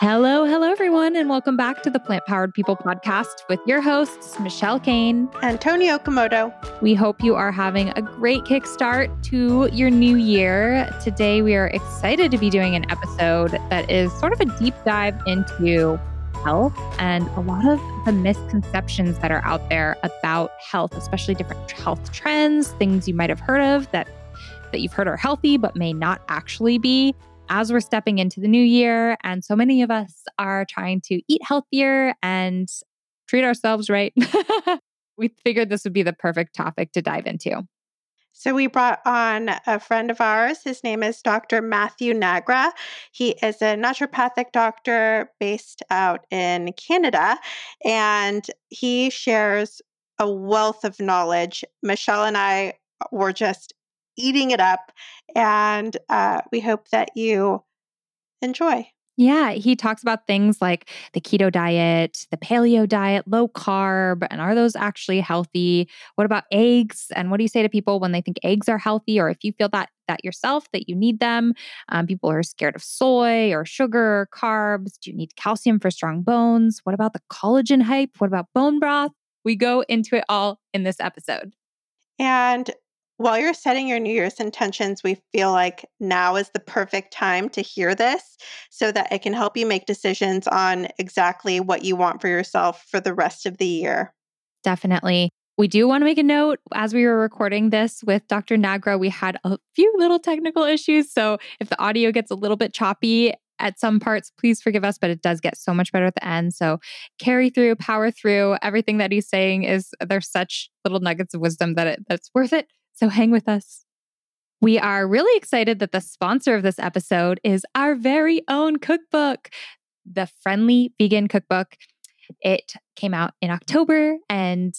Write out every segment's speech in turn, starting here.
Hello, hello, everyone, and welcome back to the Plant Powered People podcast with your hosts, Michelle Cehn and Toni Okamoto. We hope you are having a great kickstart to your new year. Today, we are excited to be doing an episode that is sort of a deep dive into health and a lot of the misconceptions that are out there about health, especially different health trends, things you might have heard of that that you've heard are healthy but may not actually be as we're stepping into the new year. And so many of us are trying to eat healthier and treat ourselves right. we figured this would be the perfect topic to dive into. So, we brought on a friend of ours. His name is Dr. Matthew Nagra. He is a naturopathic doctor based out in Canada, and he shares a wealth of knowledge. Michelle and I were just eating it up. And uh, we hope that you enjoy. Yeah, he talks about things like the keto diet, the paleo diet, low carb, and are those actually healthy? What about eggs? And what do you say to people when they think eggs are healthy, or if you feel that that yourself that you need them? Um, people are scared of soy or sugar, or carbs. Do you need calcium for strong bones? What about the collagen hype? What about bone broth? We go into it all in this episode. And while you're setting your New Year's intentions, we feel like now is the perfect time to hear this so that it can help you make decisions on exactly what you want for yourself for the rest of the year. Definitely. We do want to make a note as we were recording this with Dr. Nagra, we had a few little technical issues. So if the audio gets a little bit choppy at some parts, please forgive us, but it does get so much better at the end. So carry through, power through. Everything that he's saying is there's such little nuggets of wisdom that it, that's worth it. So hang with us. We are really excited that the sponsor of this episode is our very own cookbook, the Friendly Vegan Cookbook. It came out in October and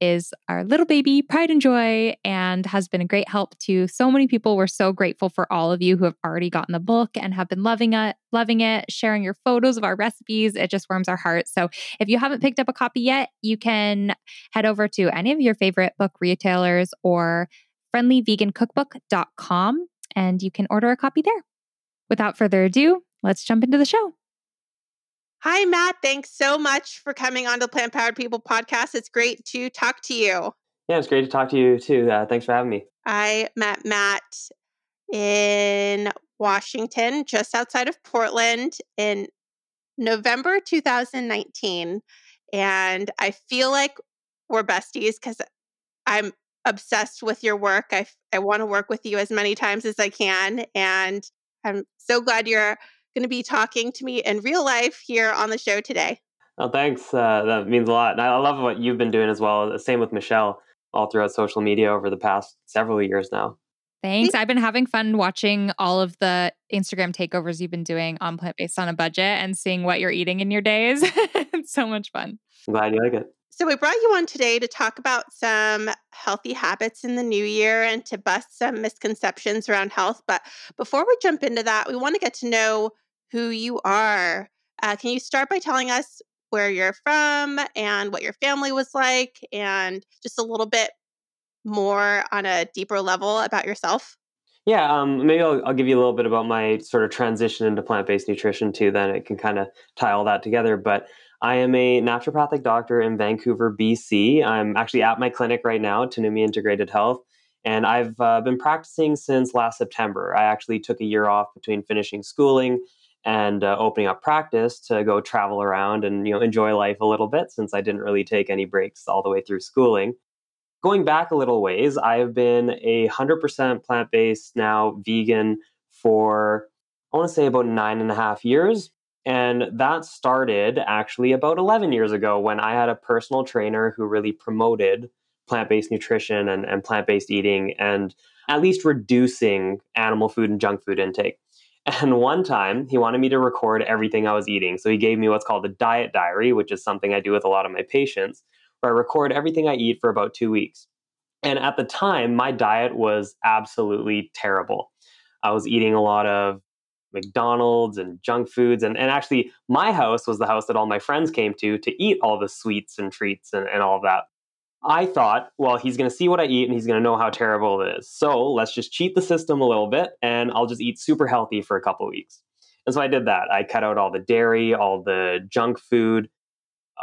is our little baby pride and joy and has been a great help to so many people we're so grateful for all of you who have already gotten the book and have been loving it loving it sharing your photos of our recipes it just warms our hearts so if you haven't picked up a copy yet you can head over to any of your favorite book retailers or friendlyvegancookbook.com and you can order a copy there. Without further ado, let's jump into the show. Hi, Matt. Thanks so much for coming on the Plant Powered People podcast. It's great to talk to you. Yeah, it's great to talk to you too. Uh, thanks for having me. I met Matt in Washington, just outside of Portland, in November 2019. And I feel like we're besties because I'm obsessed with your work. I, I want to work with you as many times as I can. And I'm so glad you're going to be talking to me in real life here on the show today. Oh, thanks. Uh, that means a lot. And I love what you've been doing as well. Same with Michelle, all throughout social media over the past several years now. Thanks. I've been having fun watching all of the Instagram takeovers you've been doing on Plant Based on a Budget and seeing what you're eating in your days. it's so much fun. I'm glad you like it. So, we brought you on today to talk about some healthy habits in the new year and to bust some misconceptions around health. But before we jump into that, we want to get to know who you are. Uh, can you start by telling us where you're from and what your family was like, and just a little bit more on a deeper level about yourself? Yeah, um, maybe I'll, I'll, give you a little bit about my sort of transition into plant based nutrition too. Then it can kind of tie all that together. But I am a naturopathic doctor in Vancouver, BC. I'm actually at my clinic right now, Tanumi Integrated Health, and I've uh, been practicing since last September. I actually took a year off between finishing schooling and uh, opening up practice to go travel around and you know enjoy life a little bit since I didn't really take any breaks all the way through schooling. Going back a little ways, I have been a 100% plant based now vegan for I want to say about nine and a half years. And that started actually about 11 years ago when I had a personal trainer who really promoted plant based nutrition and, and plant based eating and at least reducing animal food and junk food intake. And one time he wanted me to record everything I was eating. So he gave me what's called a diet diary, which is something I do with a lot of my patients, where I record everything I eat for about two weeks. And at the time, my diet was absolutely terrible. I was eating a lot of McDonald's and junk foods. And, and actually, my house was the house that all my friends came to to eat all the sweets and treats and, and all of that. I thought, well, he's going to see what I eat and he's going to know how terrible it is. So let's just cheat the system a little bit and I'll just eat super healthy for a couple weeks. And so I did that. I cut out all the dairy, all the junk food,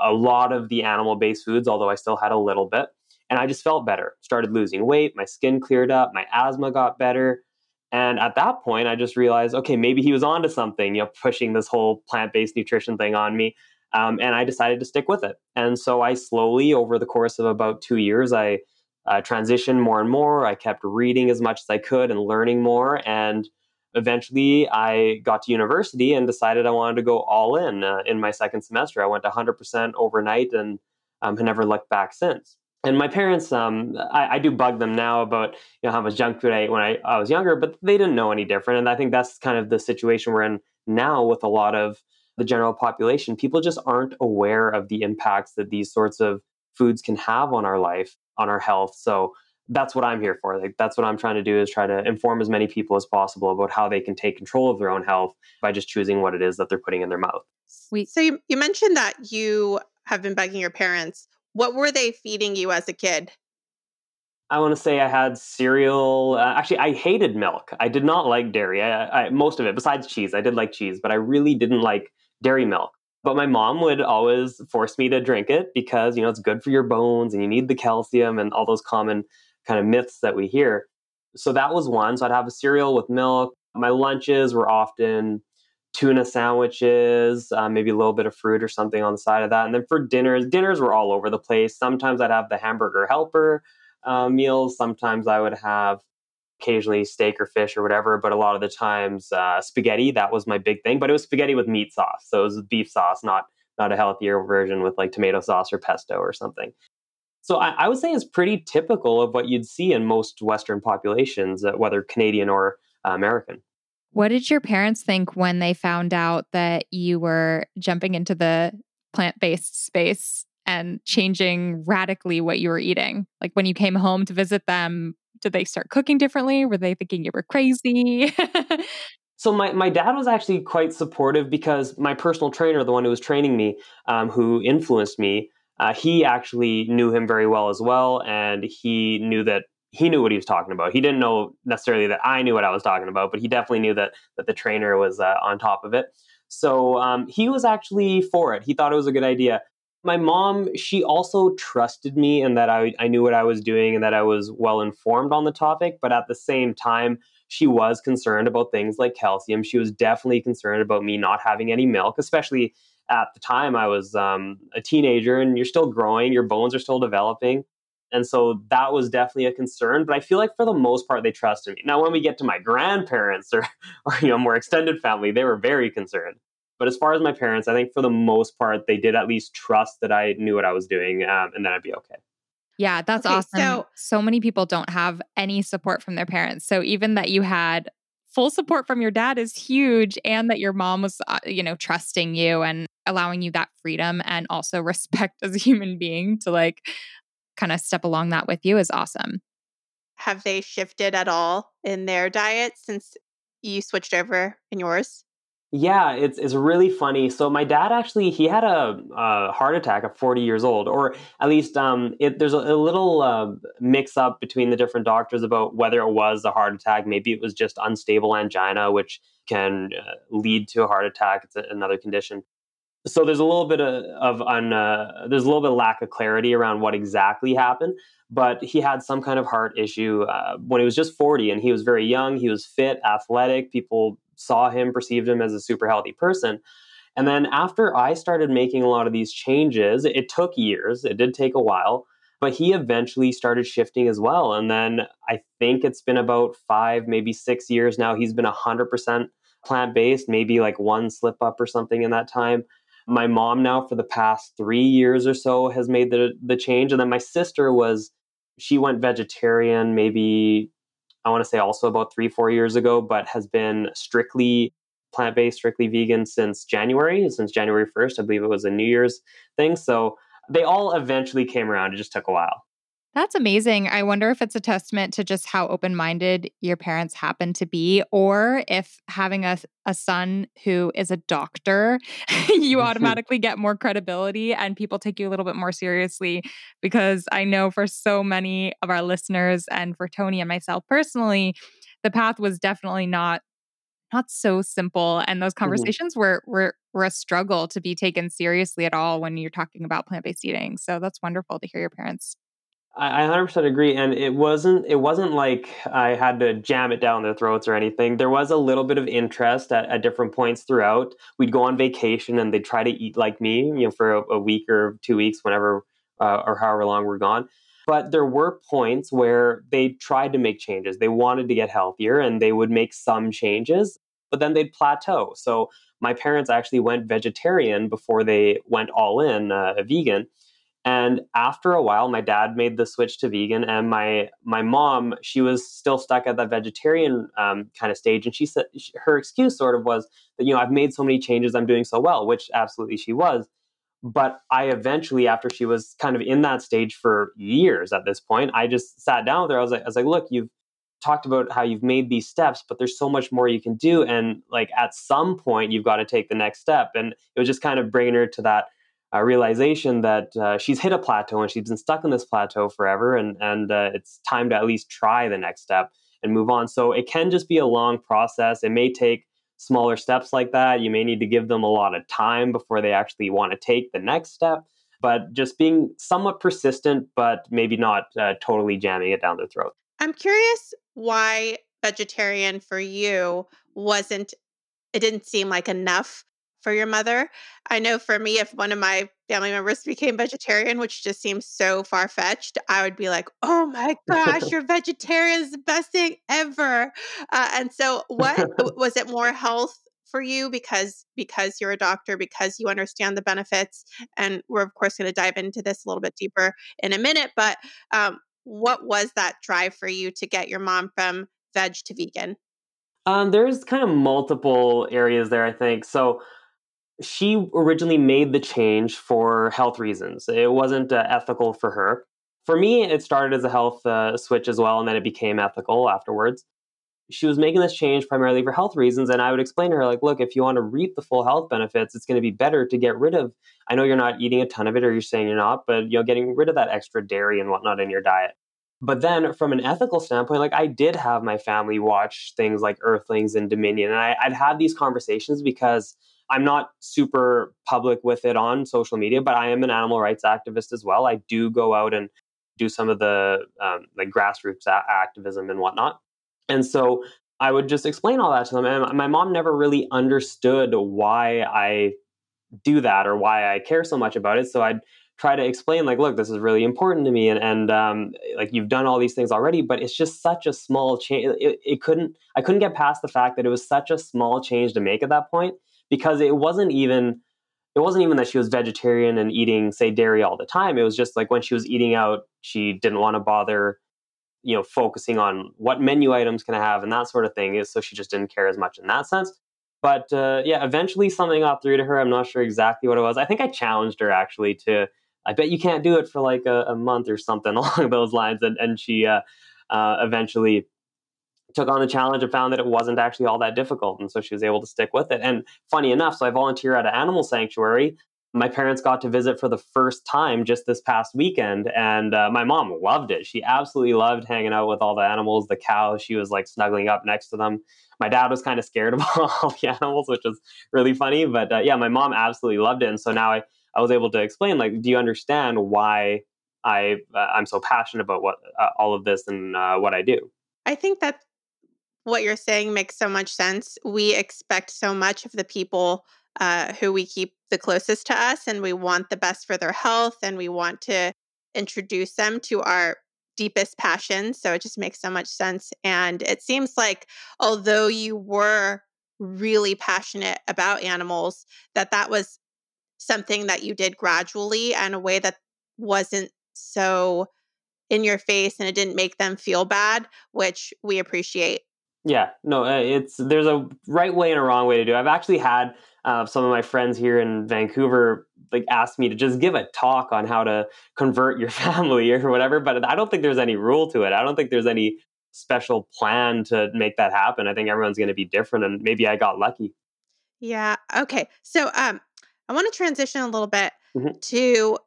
a lot of the animal based foods, although I still had a little bit. And I just felt better. Started losing weight, my skin cleared up, my asthma got better. And at that point, I just realized, okay, maybe he was onto something, you know, pushing this whole plant based nutrition thing on me. Um, and I decided to stick with it. And so I slowly, over the course of about two years, I uh, transitioned more and more. I kept reading as much as I could and learning more. And eventually I got to university and decided I wanted to go all in uh, in my second semester. I went 100% overnight and um, have never looked back since. And my parents, um, I, I, do bug them now about you know how much junk food I ate when I, I was younger, but they didn't know any different. And I think that's kind of the situation we're in now with a lot of the general population. People just aren't aware of the impacts that these sorts of foods can have on our life, on our health. So that's what I'm here for. Like that's what I'm trying to do is try to inform as many people as possible about how they can take control of their own health by just choosing what it is that they're putting in their mouth. Sweet. So you, you mentioned that you have been begging your parents. What were they feeding you as a kid? I want to say I had cereal. Uh, actually, I hated milk. I did not like dairy. I, I, most of it, besides cheese, I did like cheese, but I really didn't like dairy milk. But my mom would always force me to drink it because you know it's good for your bones and you need the calcium and all those common kind of myths that we hear. So that was one. So I'd have a cereal with milk. My lunches were often tuna sandwiches, uh, maybe a little bit of fruit or something on the side of that. And then for dinners, dinners were all over the place. Sometimes I'd have the hamburger helper uh, meals. Sometimes I would have occasionally steak or fish or whatever, but a lot of the times uh, spaghetti. That was my big thing. But it was spaghetti with meat sauce, so it was beef sauce, not not a healthier version with like tomato sauce or pesto or something. So I, I, would say it's pretty typical of what you'd see in most Western populations, uh, whether Canadian or uh, American. What did your parents think when they found out that you were jumping into the plant based space and changing radically what you were eating? Like when you came home to visit them, did they start cooking differently? Were they thinking you were crazy? So my, my dad was actually quite supportive because my personal trainer, the one who was training me, um, who influenced me, uh, he actually knew him very well as well, and he knew that he knew what he was talking about. He didn't know necessarily that I knew what I was talking about, but he definitely knew that that the trainer was uh, on top of it. So um, he was actually for it. He thought it was a good idea. My mom, she also trusted me and that I, I knew what I was doing and that I was well informed on the topic. But at the same time, she was concerned about things like calcium. She was definitely concerned about me not having any milk, especially at the time I was um, a teenager and you're still growing, your bones are still developing. And so that was definitely a concern. But I feel like for the most part, they trusted me. Now, when we get to my grandparents or, or you know, more extended family, they were very concerned. But as far as my parents, I think for the most part, they did at least trust that I knew what I was doing um, and that I'd be okay. Yeah, that's okay, awesome. So, so many people don't have any support from their parents. So even that you had full support from your dad is huge and that your mom was uh, you know trusting you and allowing you that freedom and also respect as a human being to like kind of step along that with you is awesome have they shifted at all in their diet since you switched over in yours yeah, it's it's really funny. So my dad actually he had a, a heart attack at 40 years old, or at least um, it, there's a, a little uh, mix up between the different doctors about whether it was a heart attack. Maybe it was just unstable angina, which can uh, lead to a heart attack. It's another condition. So there's a little bit of, of un, uh, there's a little bit of lack of clarity around what exactly happened. But he had some kind of heart issue uh, when he was just 40, and he was very young. He was fit, athletic. People saw him, perceived him as a super healthy person. And then after I started making a lot of these changes, it took years, it did take a while, but he eventually started shifting as well. And then I think it's been about five, maybe six years now. He's been 100% plant based, maybe like one slip up or something in that time. My mom now for the past three years or so has made the the change, and then my sister was she went vegetarian maybe I want to say also about three, four years ago, but has been strictly plant based, strictly vegan since January, since January 1st. I believe it was a New Year's thing. So they all eventually came around. It just took a while. That's amazing. I wonder if it's a testament to just how open minded your parents happen to be, or if having a, a son who is a doctor, you automatically get more credibility and people take you a little bit more seriously. Because I know for so many of our listeners and for Tony and myself personally, the path was definitely not not so simple. And those Mm-hmm. conversations were were were a struggle to be taken seriously at all when you're talking about plant based eating. So that's wonderful to hear your parents. I I 100% agree, and it wasn't it wasn't like I had to jam it down their throats or anything. There was a little bit of interest at, at different points throughout. We'd go on vacation, and they'd try to eat like me, you know, for a, a week or two weeks, whenever uh, or however long we're gone. But there were points where they tried to make changes. They wanted to get healthier, and they would make some changes, but then they'd plateau. So my parents actually went vegetarian before they went all in uh, vegan and after a while, my dad made the switch to vegan, and my my mom she was still stuck at that vegetarian um, kind of stage. And she said she, her excuse sort of was that you know I've made so many changes, I'm doing so well, which absolutely she was. But I eventually, after she was kind of in that stage for years at this point, I just sat down with her. I was like, I was like, look, you've talked about how you've made these steps, but there's so much more you can do, and like at some point, you've got to take the next step. And it was just kind of bringing her to that uh, realization that uh, she's hit a plateau and she's been stuck in this plateau forever, and and uh, it's time to at least try the next step and move on. So it can just be a long process. It may take smaller steps like that. You may need to give them a lot of time before they actually want to take the next step. But just being somewhat persistent, but maybe not uh, totally jamming it down their throat. I'm curious why vegetarian for you wasn't, it didn't seem like enough for your mother. I know for me, if one of my family members became vegetarian, which just seems so far fetched, I would be like, oh my gosh, you're vegetarian is the best thing ever. Uh, and so, what was it more health? for you because because you're a doctor because you understand the benefits and we're of course going to dive into this a little bit deeper in a minute but um, what was that drive for you to get your mom from veg to vegan Um, there's kind of multiple areas there, I think. So she originally made the change for health reasons. It wasn't uh, ethical for her. For me, it started as a health uh, switch as well, and then it became ethical afterwards. She was making this change primarily for health reasons, and I would explain to her, like, look, if you want to reap the full health benefits, it's going to be better to get rid of. I know you're not eating a ton of it, or you're saying you're not, but you know, getting rid of that extra dairy and whatnot in your diet. But then, from an ethical standpoint, like I did have my family watch things like Earthlings and Dominion, and I, I'd have these conversations because I'm not super public with it on social media, but I am an animal rights activist as well. I do go out and do some of the um, like grassroots a- activism and whatnot. And so I would just explain all that to them. And my mom never really understood why I do that or why I care so much about it. So I'd try to explain, like, look, this is really important to me, and and um, like you've done all these things already, but it's just such a small change. It, it couldn't. I couldn't get past the fact that it was such a small change to make at that point because it wasn't even it wasn't even that she was vegetarian and eating say dairy all the time. It was just like when she was eating out she didn't want to bother you know focusing on what menu items can i have and that sort of thing so she just didn't care as much in that sense. But uh, yeah eventually something got through to her. I'm not sure exactly what it was. I think i challenged her actually to i bet you can't do it for like a, a month or something along those lines and, and she uh, uh, eventually took on the challenge and found that it wasn't actually all that difficult. And so she was able to stick with it. And funny enough, so I volunteer at an animal sanctuary. My parents got to visit for the first time just this past weekend. And uh, my mom loved it. She absolutely loved hanging out with all the animals, the cows. She was like snuggling up next to them. My dad was kind of scared of all the animals, which was really funny. But uh, yeah, my mom absolutely loved it. And so now I, I was able to explain, like, do you understand why I, uh, I'm so passionate about what uh, all of this and uh, what I do? I think that what you're saying makes so much sense. We expect so much of the people uh, who we keep the closest to us, and we want the best for their health, and we want to introduce them to our deepest passions. So it just makes so much sense. And it seems like, although you were really passionate about animals, that that was something that you did gradually and a way that wasn't so in your face and it didn't make them feel bad, which we appreciate. Yeah, no, uh, it's there's a right way and a wrong way to do. it. I've actually had uh, some of my friends here in Vancouver like ask me to just give a talk on how to convert your family or whatever, but I don't think there's any rule to it. I don't think there's any special plan to make that happen. I think everyone's going to be different, and maybe I got lucky. Yeah. Okay. So, um, I want to transition a little bit Mhm. to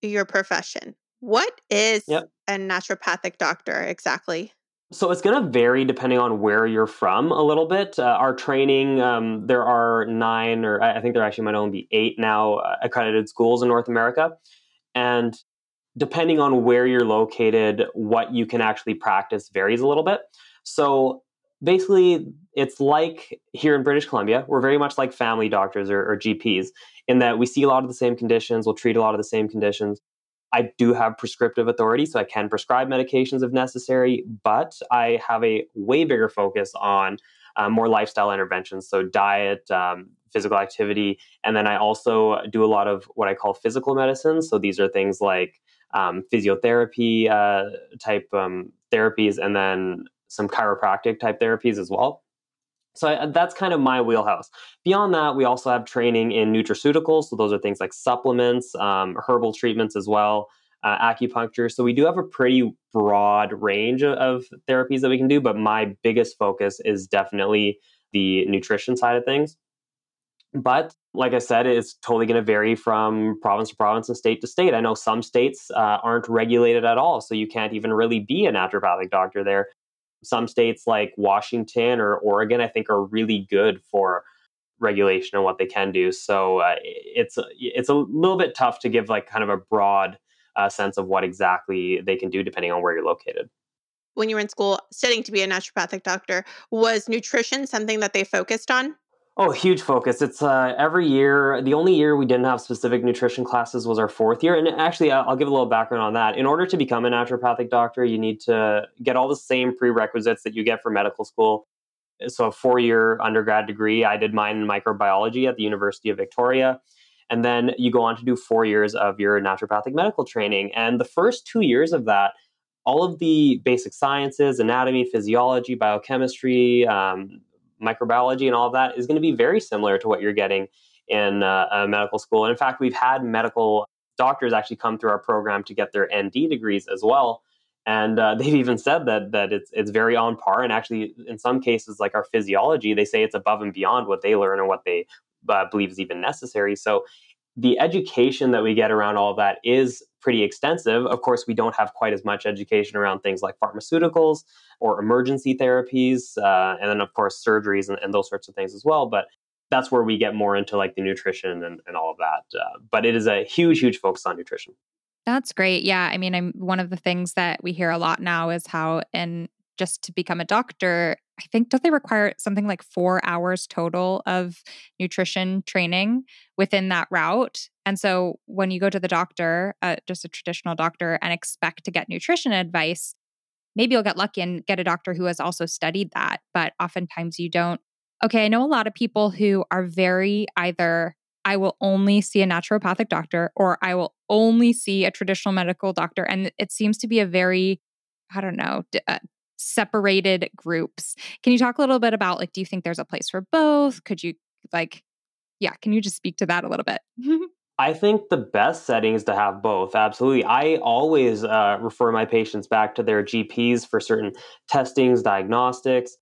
your profession. What is Yep. a naturopathic doctor exactly? So it's going to vary depending on where you're from a little bit. Uh, our training, um, there are nine, or I think there actually might only be eight now uh, accredited schools in North America. And depending on where you're located, what you can actually practice varies a little bit. So basically, it's like here in British Columbia, we're very much like family doctors or, or GPs in that we see a lot of the same conditions, we'll treat a lot of the same conditions. I do have prescriptive authority, so I can prescribe medications if necessary, but I have a way bigger focus on uh, more lifestyle interventions, so diet, um, physical activity, and then I also do a lot of what I call physical medicine. So these are things like um, physiotherapy uh, type um, therapies, and then some chiropractic type therapies as well. So that's kind of my wheelhouse. Beyond that, we also have training in nutraceuticals. So those are things like supplements, um, herbal treatments as well, uh, acupuncture. So we do have a pretty broad range of, of therapies that we can do. But my biggest focus is definitely the nutrition side of things. But like I said, it's totally going to vary from province to province and state to state. I know some states uh, aren't regulated at all, so you can't even really be a naturopathic doctor there some states like Washington or Oregon, I think, are really good for regulation and what they can do. So uh, it's it's a little bit tough to give like kind of a broad uh, sense of what exactly they can do depending on where you're located. When you were in school studying to be a naturopathic doctor, was nutrition something that they focused on? Oh, huge focus. It's uh, every year. The only year we didn't have specific nutrition classes was our fourth year. And actually, I'll give a little background on that. In order to become a naturopathic doctor, you need to get all the same prerequisites that you get for medical school. So, a four year undergrad degree. I did mine in microbiology at the University of Victoria. And then you go on to do four years of your naturopathic medical training. And the first two years of that, all of the basic sciences, anatomy, physiology, biochemistry, um, microbiology and all of that is going to be very similar to what you're getting in uh, medical school. And in fact, we've had medical doctors actually come through our program to get their ND degrees as well. And uh, they've even said that that it's it's very on par, and actually, in some cases, like our physiology, they say it's above and beyond what they learn or what they uh, believe is even necessary. So, the education that we get around all that is pretty extensive. Of course, we don't have quite as much education around things like pharmaceuticals or emergency therapies, uh, and then, of course, surgeries and, and, those sorts of things as well. But that's where we get more into like the nutrition and, and all of that. Uh, but it is a huge, huge focus on nutrition. That's great. Yeah. I mean, I'm one of the things that we hear a lot now is how in just to become a doctor, I think don't they require something like four hours total of nutrition training within that route? And so when you go to the doctor, uh, just a traditional doctor, and expect to get nutrition advice, maybe you'll get lucky and get a doctor who has also studied that. But oftentimes you don't. Okay, I know a lot of people who are very either I will only see a naturopathic doctor or I will only see a traditional medical doctor. And it seems to be a very, I don't know, uh, separated groups. Can you talk a little bit about like, do you think there's a place for both? Could you like, yeah, can you just speak to that a little bit? I think the best setting is to have both. Absolutely. I always uh, refer my patients back to their GPs for certain testings, diagnostics.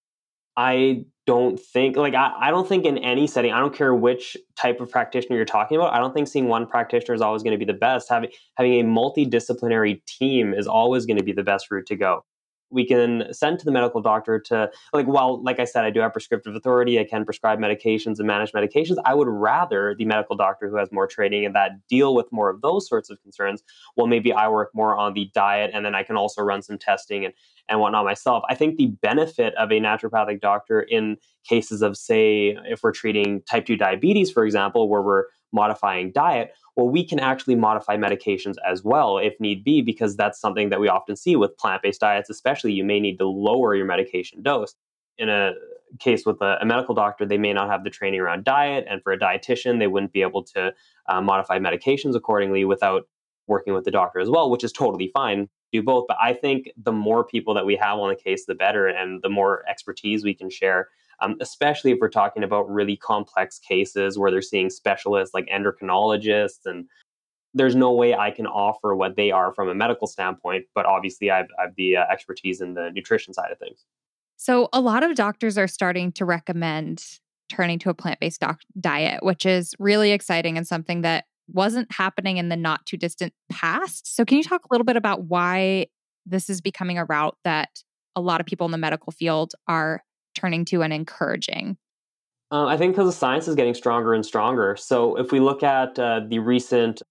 I don't think, like, I, I don't think in any setting, I don't care which type of practitioner you're talking about, I don't think seeing one practitioner is always going to be the best. Having, having a multidisciplinary team is always going to be the best route to go we can send to the medical doctor to like while like i said i do have prescriptive authority i can prescribe medications and manage medications i would rather the medical doctor who has more training and that deal with more of those sorts of concerns well maybe i work more on the diet and then i can also run some testing and and whatnot myself. I think the benefit of a naturopathic doctor in cases of say if we're treating type 2 diabetes for example where we're modifying diet well, we can actually modify medications as well if need be, because that's something that we often see with plant based diets, especially. You may need to lower your medication dose. In a case with a, a, medical doctor, they may not have the training around diet. And for a dietitian, they wouldn't be able to uh, modify medications accordingly without working with the doctor as well, which is totally fine. Do both. But I think the more people that we have on the case, the better, and the more expertise we can share um, especially if we're talking about really complex cases where they're seeing specialists like endocrinologists and there's no way I can offer what they are from a medical standpoint, but obviously I've, I've the uh, expertise in the nutrition side of things. So, a lot of doctors are starting to recommend turning to a plant based doc- diet, which is really exciting and something that wasn't happening in the not too distant past. So, can you talk a little bit about why this is becoming a route that a lot of people in the medical field are turning to and encouraging? Uh, I think because the science is getting stronger and stronger. So if we look at uh, the recent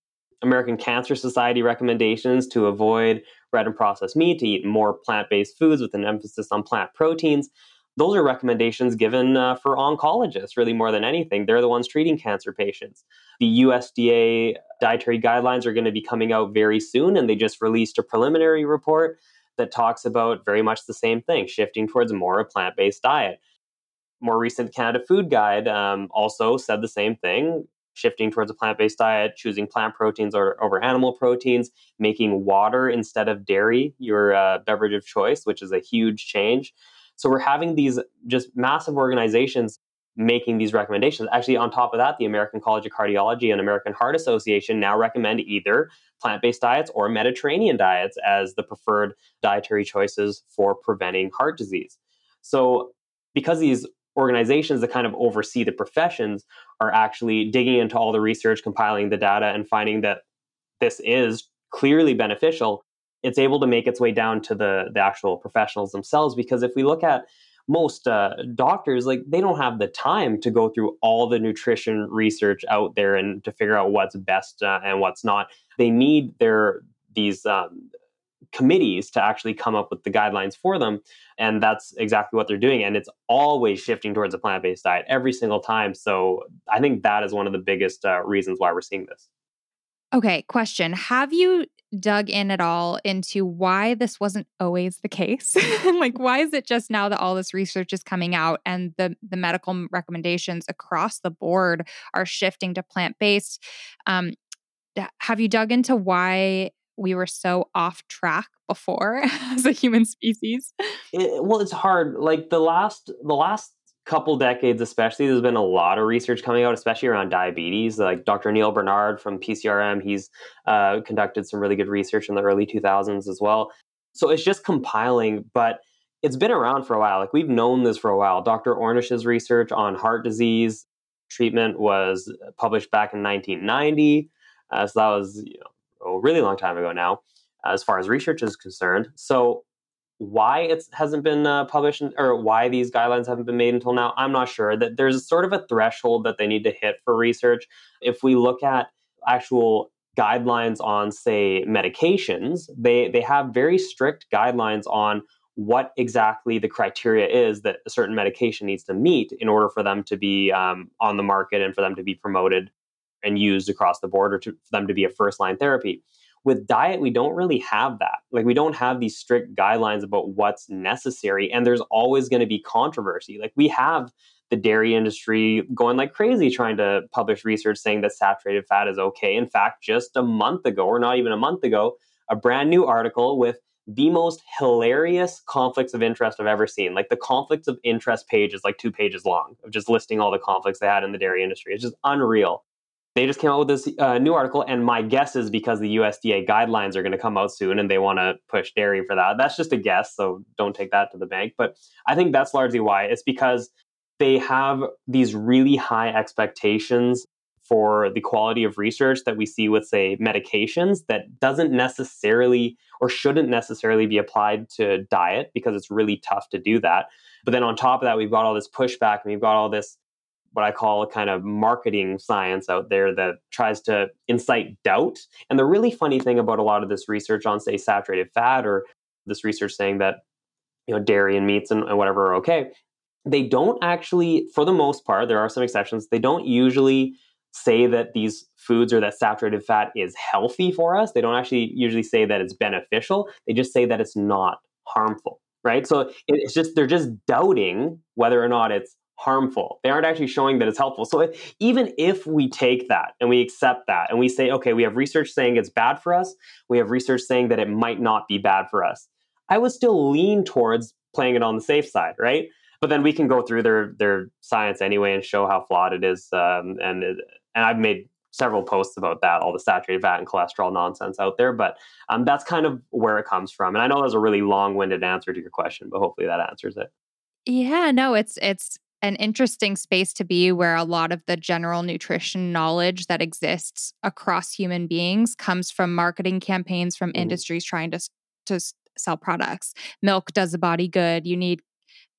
American Cancer Society recommendations to avoid red and processed meat, to eat more plant based foods with an emphasis on plant proteins, those are recommendations given uh, for oncologists, really more than anything. They're the ones treating cancer patients. The USDA dietary guidelines are going to be coming out very soon, and they just released a preliminary report that talks about very much the same thing shifting towards more of a plant based diet. More recent Canada Food Guide um, also said the same thing shifting towards a plant based diet, choosing plant proteins or, over animal proteins, making water instead of dairy your uh, beverage of choice, which is a huge change. So we're having these just massive organizations making these recommendations. Actually, on top of that, the American College of Cardiology and American Heart Association now recommend either plant based diets or Mediterranean diets as the preferred dietary choices for preventing heart disease. So, because these organizations that kind of oversee the professions are actually digging into all the research, compiling the data, and finding that this is clearly beneficial, it's able to make its way down to the the actual professionals themselves because if we look at most uh, doctors like they don't have the time to go through all the nutrition research out there and to figure out what's best uh, and what's not. They need their these um, committees to actually come up with the guidelines for them and that's exactly what they're doing and it's always shifting towards a plant-based diet every single time so i think that is one of the biggest uh, reasons why we're seeing this. Okay question. Have you dug in at all into why this wasn't always the case? like why is it just now that all this research is coming out and the the medical recommendations across the board are shifting to plant-based? Um, have you dug into why we were so off track before as a human species? It, well, it's hard. Like the last the last couple decades especially there's been a lot of research coming out especially around diabetes. Like dr neal barnard from pcrm he's uh, conducted some really good research in the early 2000s as well. So it's just compiling but it's been around for a while. Like we've known this for a while. Dr ornish's research on heart disease treatment was published back in 1990 uh, so that was you know, a really long time ago now as far as research is concerned. So why it hasn't been uh, published or why these guidelines haven't been made until now, I'm not sure. That there's sort of a threshold that they need to hit for research. If we look at actual guidelines on, say, medications, they they have very strict guidelines on what exactly the criteria is that a certain medication needs to meet in order for them to be um, on the market and for them to be promoted and used across the board or to, for them to be a first line therapy. With diet, we don't really have that. Like, we don't have these strict guidelines about what's necessary. And there's always going to be controversy. Like, we have the dairy industry going like crazy trying to publish research saying that saturated fat is okay. In fact, just a month ago, or not even a month ago, a brand new article with the most hilarious conflicts of interest I've ever seen. Like the conflicts of interest page is like two pages long of just listing all the conflicts they had in the dairy industry. It's just unreal they just came out with this uh, new article and my guess is because the usda guidelines are going to come out soon and they want to push dairy for that. That's just a guess so don't take that to the bank. But i think that's largely why. It's because they have these really high expectations for the quality of research that we see with say medications that doesn't necessarily or shouldn't necessarily be applied to diet because it's really tough to do that. But then on top of that we've got all this pushback and we've got all this what I call a kind of marketing science out there that tries to incite doubt. And the really funny thing about a lot of this research on, say, saturated fat or this research saying that you know dairy and meats and, and whatever are okay, they don't actually, for the most part, there are some exceptions. They don't usually say that these foods or that saturated fat is healthy for us. They don't actually usually say that it's beneficial. They just say that it's not harmful, right? So it's just they're just doubting whether or not it's harmful. They aren't actually showing that it's helpful. So if, even if we take that and we accept that and we say, okay, we have research saying it's bad for us, we have research saying that it might not be bad for us, I would still lean towards playing it on the safe side, right? But then we can go through their their science anyway and show how flawed it is. Um, and it, and I've made several posts about that, all the saturated fat and cholesterol nonsense out there. But um, that's kind of where it comes from. And I know that was a really long winded answer to your question, but hopefully that answers it. Yeah, no, it's it's an interesting space to be where a lot of the general nutrition knowledge that exists across human beings comes from marketing campaigns from mm industries trying to to sell products. Milk does the body good. You need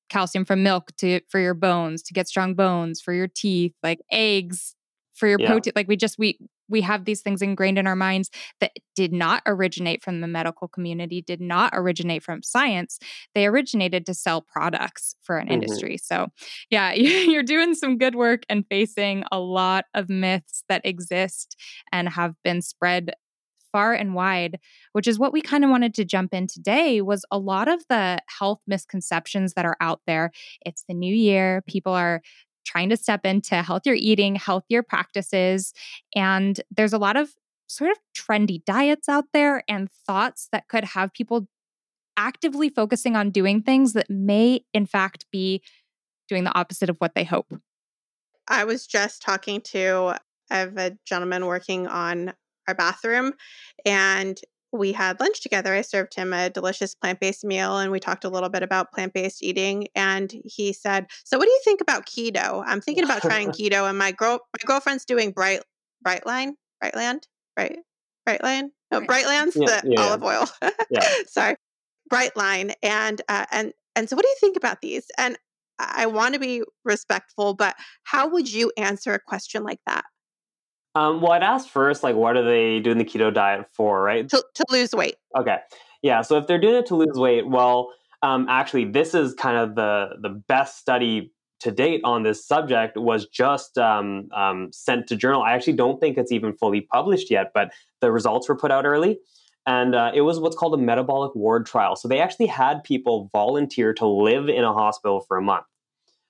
calcium from milk to for your bones to get strong bones for your teeth like eggs for your yeah. protein like we just we we have these things ingrained in our minds that did not originate from the medical community did not originate from science they originated to sell products for an mm-hmm. industry so yeah you're doing some good work and facing a lot of myths that exist and have been spread far and wide, which is what we kind of wanted to jump in today was a lot of the health misconceptions that are out there. It's the new year, people are trying to step into healthier eating, healthier practices, and there's a lot of sort of trendy diets out there and thoughts that could have people actively focusing on doing things that may in fact be doing the opposite of what they hope. I was just talking to I have a gentleman working on our bathroom and we had lunch together. I served him a delicious plant based meal and we talked a little bit about plant based eating. And he said, So, what do you think about keto? I'm thinking about trying keto, and my, girl, my girlfriend's doing Bright Brightline, Brightland, Bright Brightline, no, Brightlands, yeah, the yeah. olive oil. yeah. Sorry, Brightline. And, uh, and, and so, what do you think about these? And I want to be respectful, but how would you answer a question like that? Um, well, I'd ask first, like, what are they doing the keto diet for, right? To, to lose weight. Okay. Yeah. So if they're doing it to lose weight, well, um, actually, this is kind of the the best study to date on this subject was just um, um, sent to journal. I actually don't think it's even fully published yet, but the results were put out early. And uh, it was what's called a metabolic ward trial. So they actually had people volunteer to live in a hospital for a month.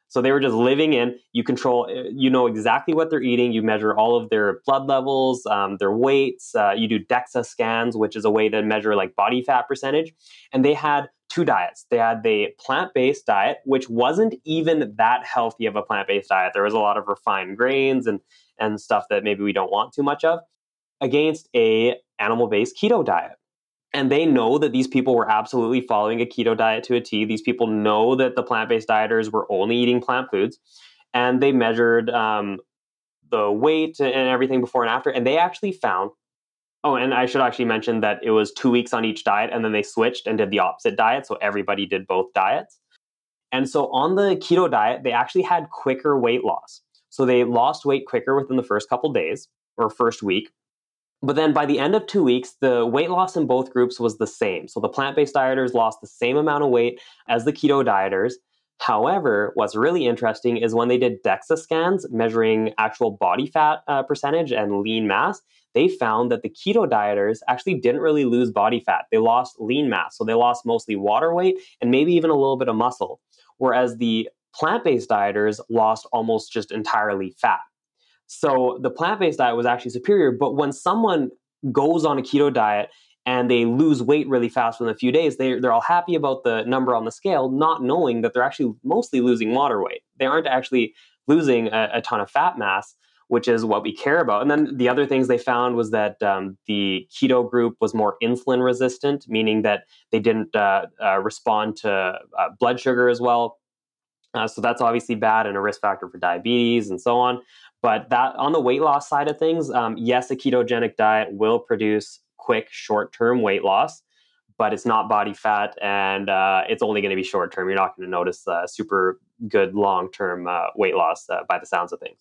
So they were just living in. You control. Uh, you know exactly what they're eating. You measure all of their blood levels, um, their weights. Uh, you do DEXA scans, which is a way to measure like body fat percentage. And they had two diets. They had the plant-based diet, which wasn't even that healthy of a plant-based diet. There was a lot of refined grains and and stuff that maybe we don't want too much of, against a animal-based keto diet and they know that these people were absolutely following a keto diet to a T. These people know that the plant based dieters were only eating plant foods, and they measured um, the weight and everything before and after, and they actually found. Oh, and I should actually mention that it was two weeks on each diet, and then they switched and did the opposite diet, so everybody did both diets. And so on the keto diet, they actually had quicker weight loss. So they lost weight quicker within the first couple days or first week but then by the end of two weeks, the weight loss in both groups was the same. So the plant based dieters lost the same amount of weight as the keto dieters. However, what's really interesting is when they did DEXA scans measuring actual body fat uh, percentage and lean mass, they found that the keto dieters actually didn't really lose body fat. They lost lean mass. So they lost mostly water weight and maybe even a little bit of muscle. Whereas the plant based dieters lost almost just entirely fat. So the plant based diet was actually superior. But when someone goes on a keto diet and they lose weight really fast within a few days, they, they're all happy about the number on the scale, not knowing that they're actually mostly losing water weight. They aren't actually losing a, a ton of fat mass, which is what we care about. And then the other things they found was that um, the keto group was more insulin resistant, meaning that they didn't uh, uh, respond to uh, blood sugar as well. Uh, so that's obviously bad and a risk factor for diabetes and so on. But that on the weight loss side of things, um, yes, a ketogenic diet will produce quick short term weight loss, but it's not body fat and uh, it's only going to be short term. You're not going to notice uh, super good long term uh, weight loss uh, by the sounds of things.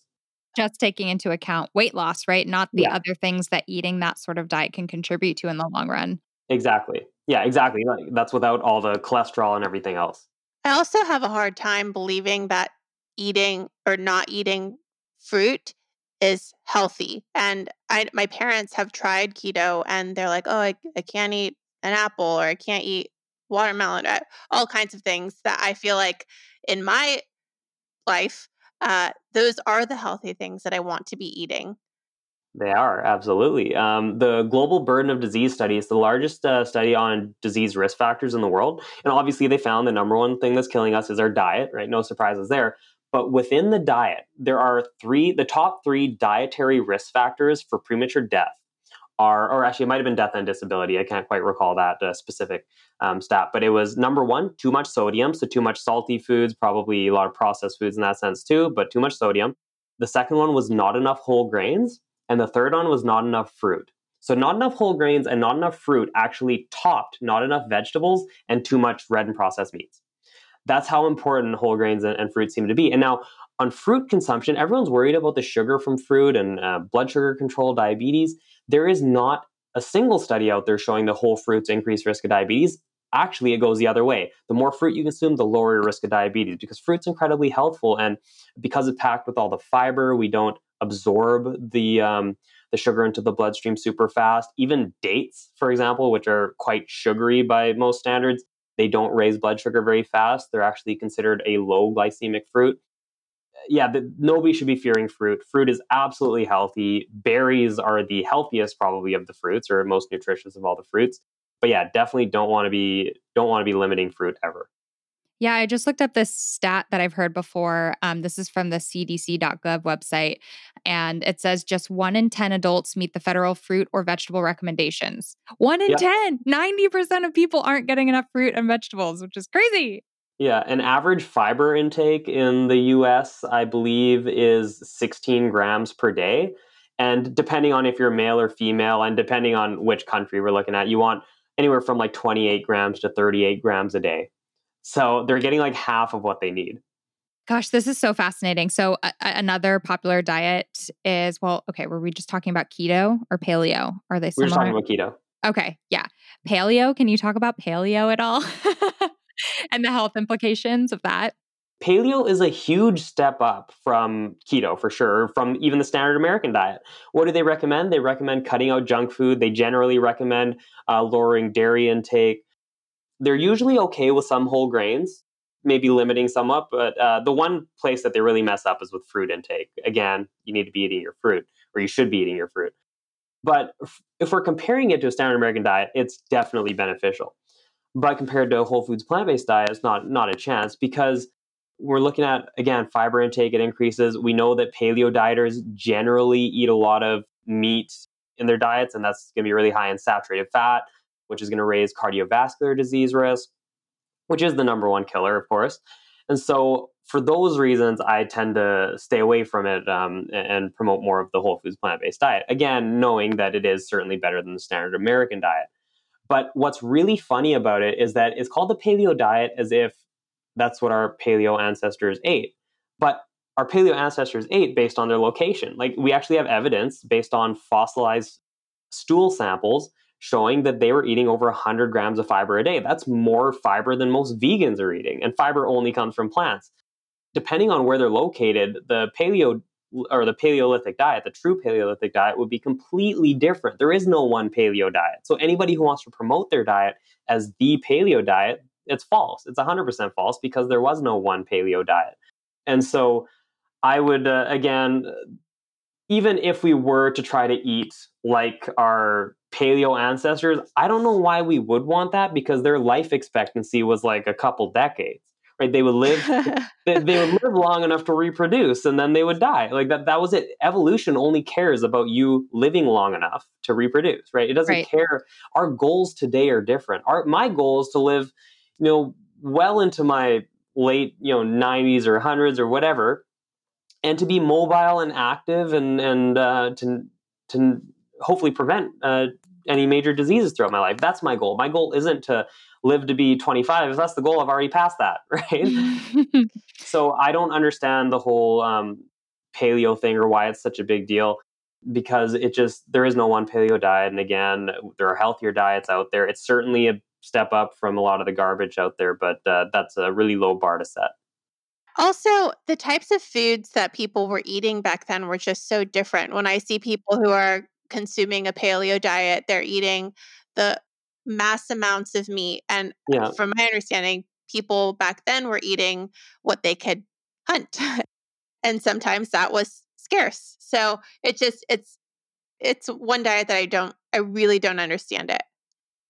Just taking into account weight loss, right? Not the yeah. other things that eating that sort of diet can contribute to in the long run. Exactly. Yeah, exactly. That's without all the cholesterol and everything else. I also have a hard time believing that eating or not eating fruit is healthy. And I, my parents have tried keto and they're like, oh, I, I can't eat an apple or I can't eat watermelon, all kinds of things that I feel like in my life, uh, those are the healthy things that I want to be eating. They are, absolutely. Um, the Global Burden of Disease study is the largest uh, study on disease risk factors in the world. And obviously, they found the number one thing that's killing us is our diet, right? No surprises there. But within the diet, there are three, the top three dietary risk factors for premature death are, or actually, it might have been death and disability. I can't quite recall that uh, specific um, stat, but it was number one, too much sodium. So, too much salty foods, probably a lot of processed foods in that sense too, but too much sodium. The second one was not enough whole grains. And the third one was not enough fruit. So, not enough whole grains and not enough fruit actually topped not enough vegetables and too much red and processed meats. That's how important whole grains and, and fruit seem to be. And now, on fruit consumption, everyone's worried about the sugar from fruit and uh, blood sugar control, diabetes. There is not a single study out there showing the whole fruits increase risk of diabetes. Actually, it goes the other way. The more fruit you consume, the lower your risk of diabetes because fruit's incredibly helpful. And because it's packed with all the fiber, we don't absorb the um, the sugar into the bloodstream super fast. Even dates, for example, which are quite sugary by most standards, they don't raise blood sugar very fast. They're actually considered a low glycemic fruit. Yeah, the, nobody should be fearing fruit. Fruit is absolutely healthy. Berries are the healthiest, probably, of the fruits, or most nutritious of all the fruits. But yeah, definitely don't want to be don't want to be limiting fruit ever. Yeah, I just looked up this stat that I've heard before. Um, this is from the CDC.gov website, and it says just one in 10 adults meet the federal fruit or vegetable recommendations. One in yep. 10, 90% of people aren't getting enough fruit and vegetables, which is crazy. Yeah, an average fiber intake in the US, I believe, is 16 grams per day. And depending on if you're male or female, and depending on which country we're looking at, you want anywhere from like 28 grams to 38 grams a day. So they're getting like half of what they need. Gosh, this is so fascinating. So uh, another popular diet is well, okay, were we just talking about keto or paleo? Are they similar? We're talking about keto. Okay, yeah. Paleo, can you talk about paleo at all? and the health implications of that? Paleo is a huge step up from keto for sure, from even the standard American diet. What do they recommend? They recommend cutting out junk food. They generally recommend uh, lowering dairy intake, they're usually okay with some whole grains, maybe limiting some up, But uh, the one place that they really mess up is with fruit intake. Again, you need to be eating your fruit, or you should be eating your fruit. But if we're comparing it to a standard American diet, it's definitely beneficial. But compared to a whole foods plant based diet, it's not not a chance because we're looking at again fiber intake it increases. We know that paleo dieters generally eat a lot of meat in their diets, and that's going to be really high in saturated fat, which is going to raise cardiovascular disease risk, which is the number one killer, of course. And so, for those reasons, I tend to stay away from it um, and promote more of the whole foods plant based diet. Again, knowing that it is certainly better than the standard American diet. But what's really funny about it is that it's called the paleo diet as if that's what our paleo ancestors ate. But our paleo ancestors ate based on their location. Like we actually have evidence based on fossilized stool samples showing that they were eating over 100 grams of fiber a day. That's more fiber than most vegans are eating, and fiber only comes from plants. Depending on where they're located, the paleo or the Paleolithic diet, the true Paleolithic diet would be completely different. There is no one paleo diet. So anybody who wants to promote their diet as the paleo diet, it's false. It's 100% false because there was no one paleo diet. And so I would uh, again even if we were to try to eat like our paleo ancestors, I don't know why we would want that because their life expectancy was like a couple decades. Right? They would live they, they, would live long enough to reproduce and then they would die. Like that that was it. Evolution only cares about you living long enough to reproduce, right? It doesn't right. care. Our goals today are different. Our my goal is to live, you know, well into my late, you know, 90s or 100s or whatever and to be mobile and active and and uh, to to hopefully prevent uh, any major diseases throughout my life. That's my goal. My goal isn't to live to be 25. If that's the goal, I've already passed that, right? so I don't understand the whole um, paleo thing or why it's such a big deal because it just there is no one paleo diet and again there are healthier diets out there it's certainly a step up from a lot of the garbage out there but uh, that's a really low bar to set also, the types of foods that people were eating back then were just so different. When I see people who are consuming a paleo diet, they're eating the mass amounts of meat. And uh, yeah. from my understanding, people back then were eating what they could hunt. and sometimes that was scarce. So it just it's it's one diet that I don't I really don't understand it.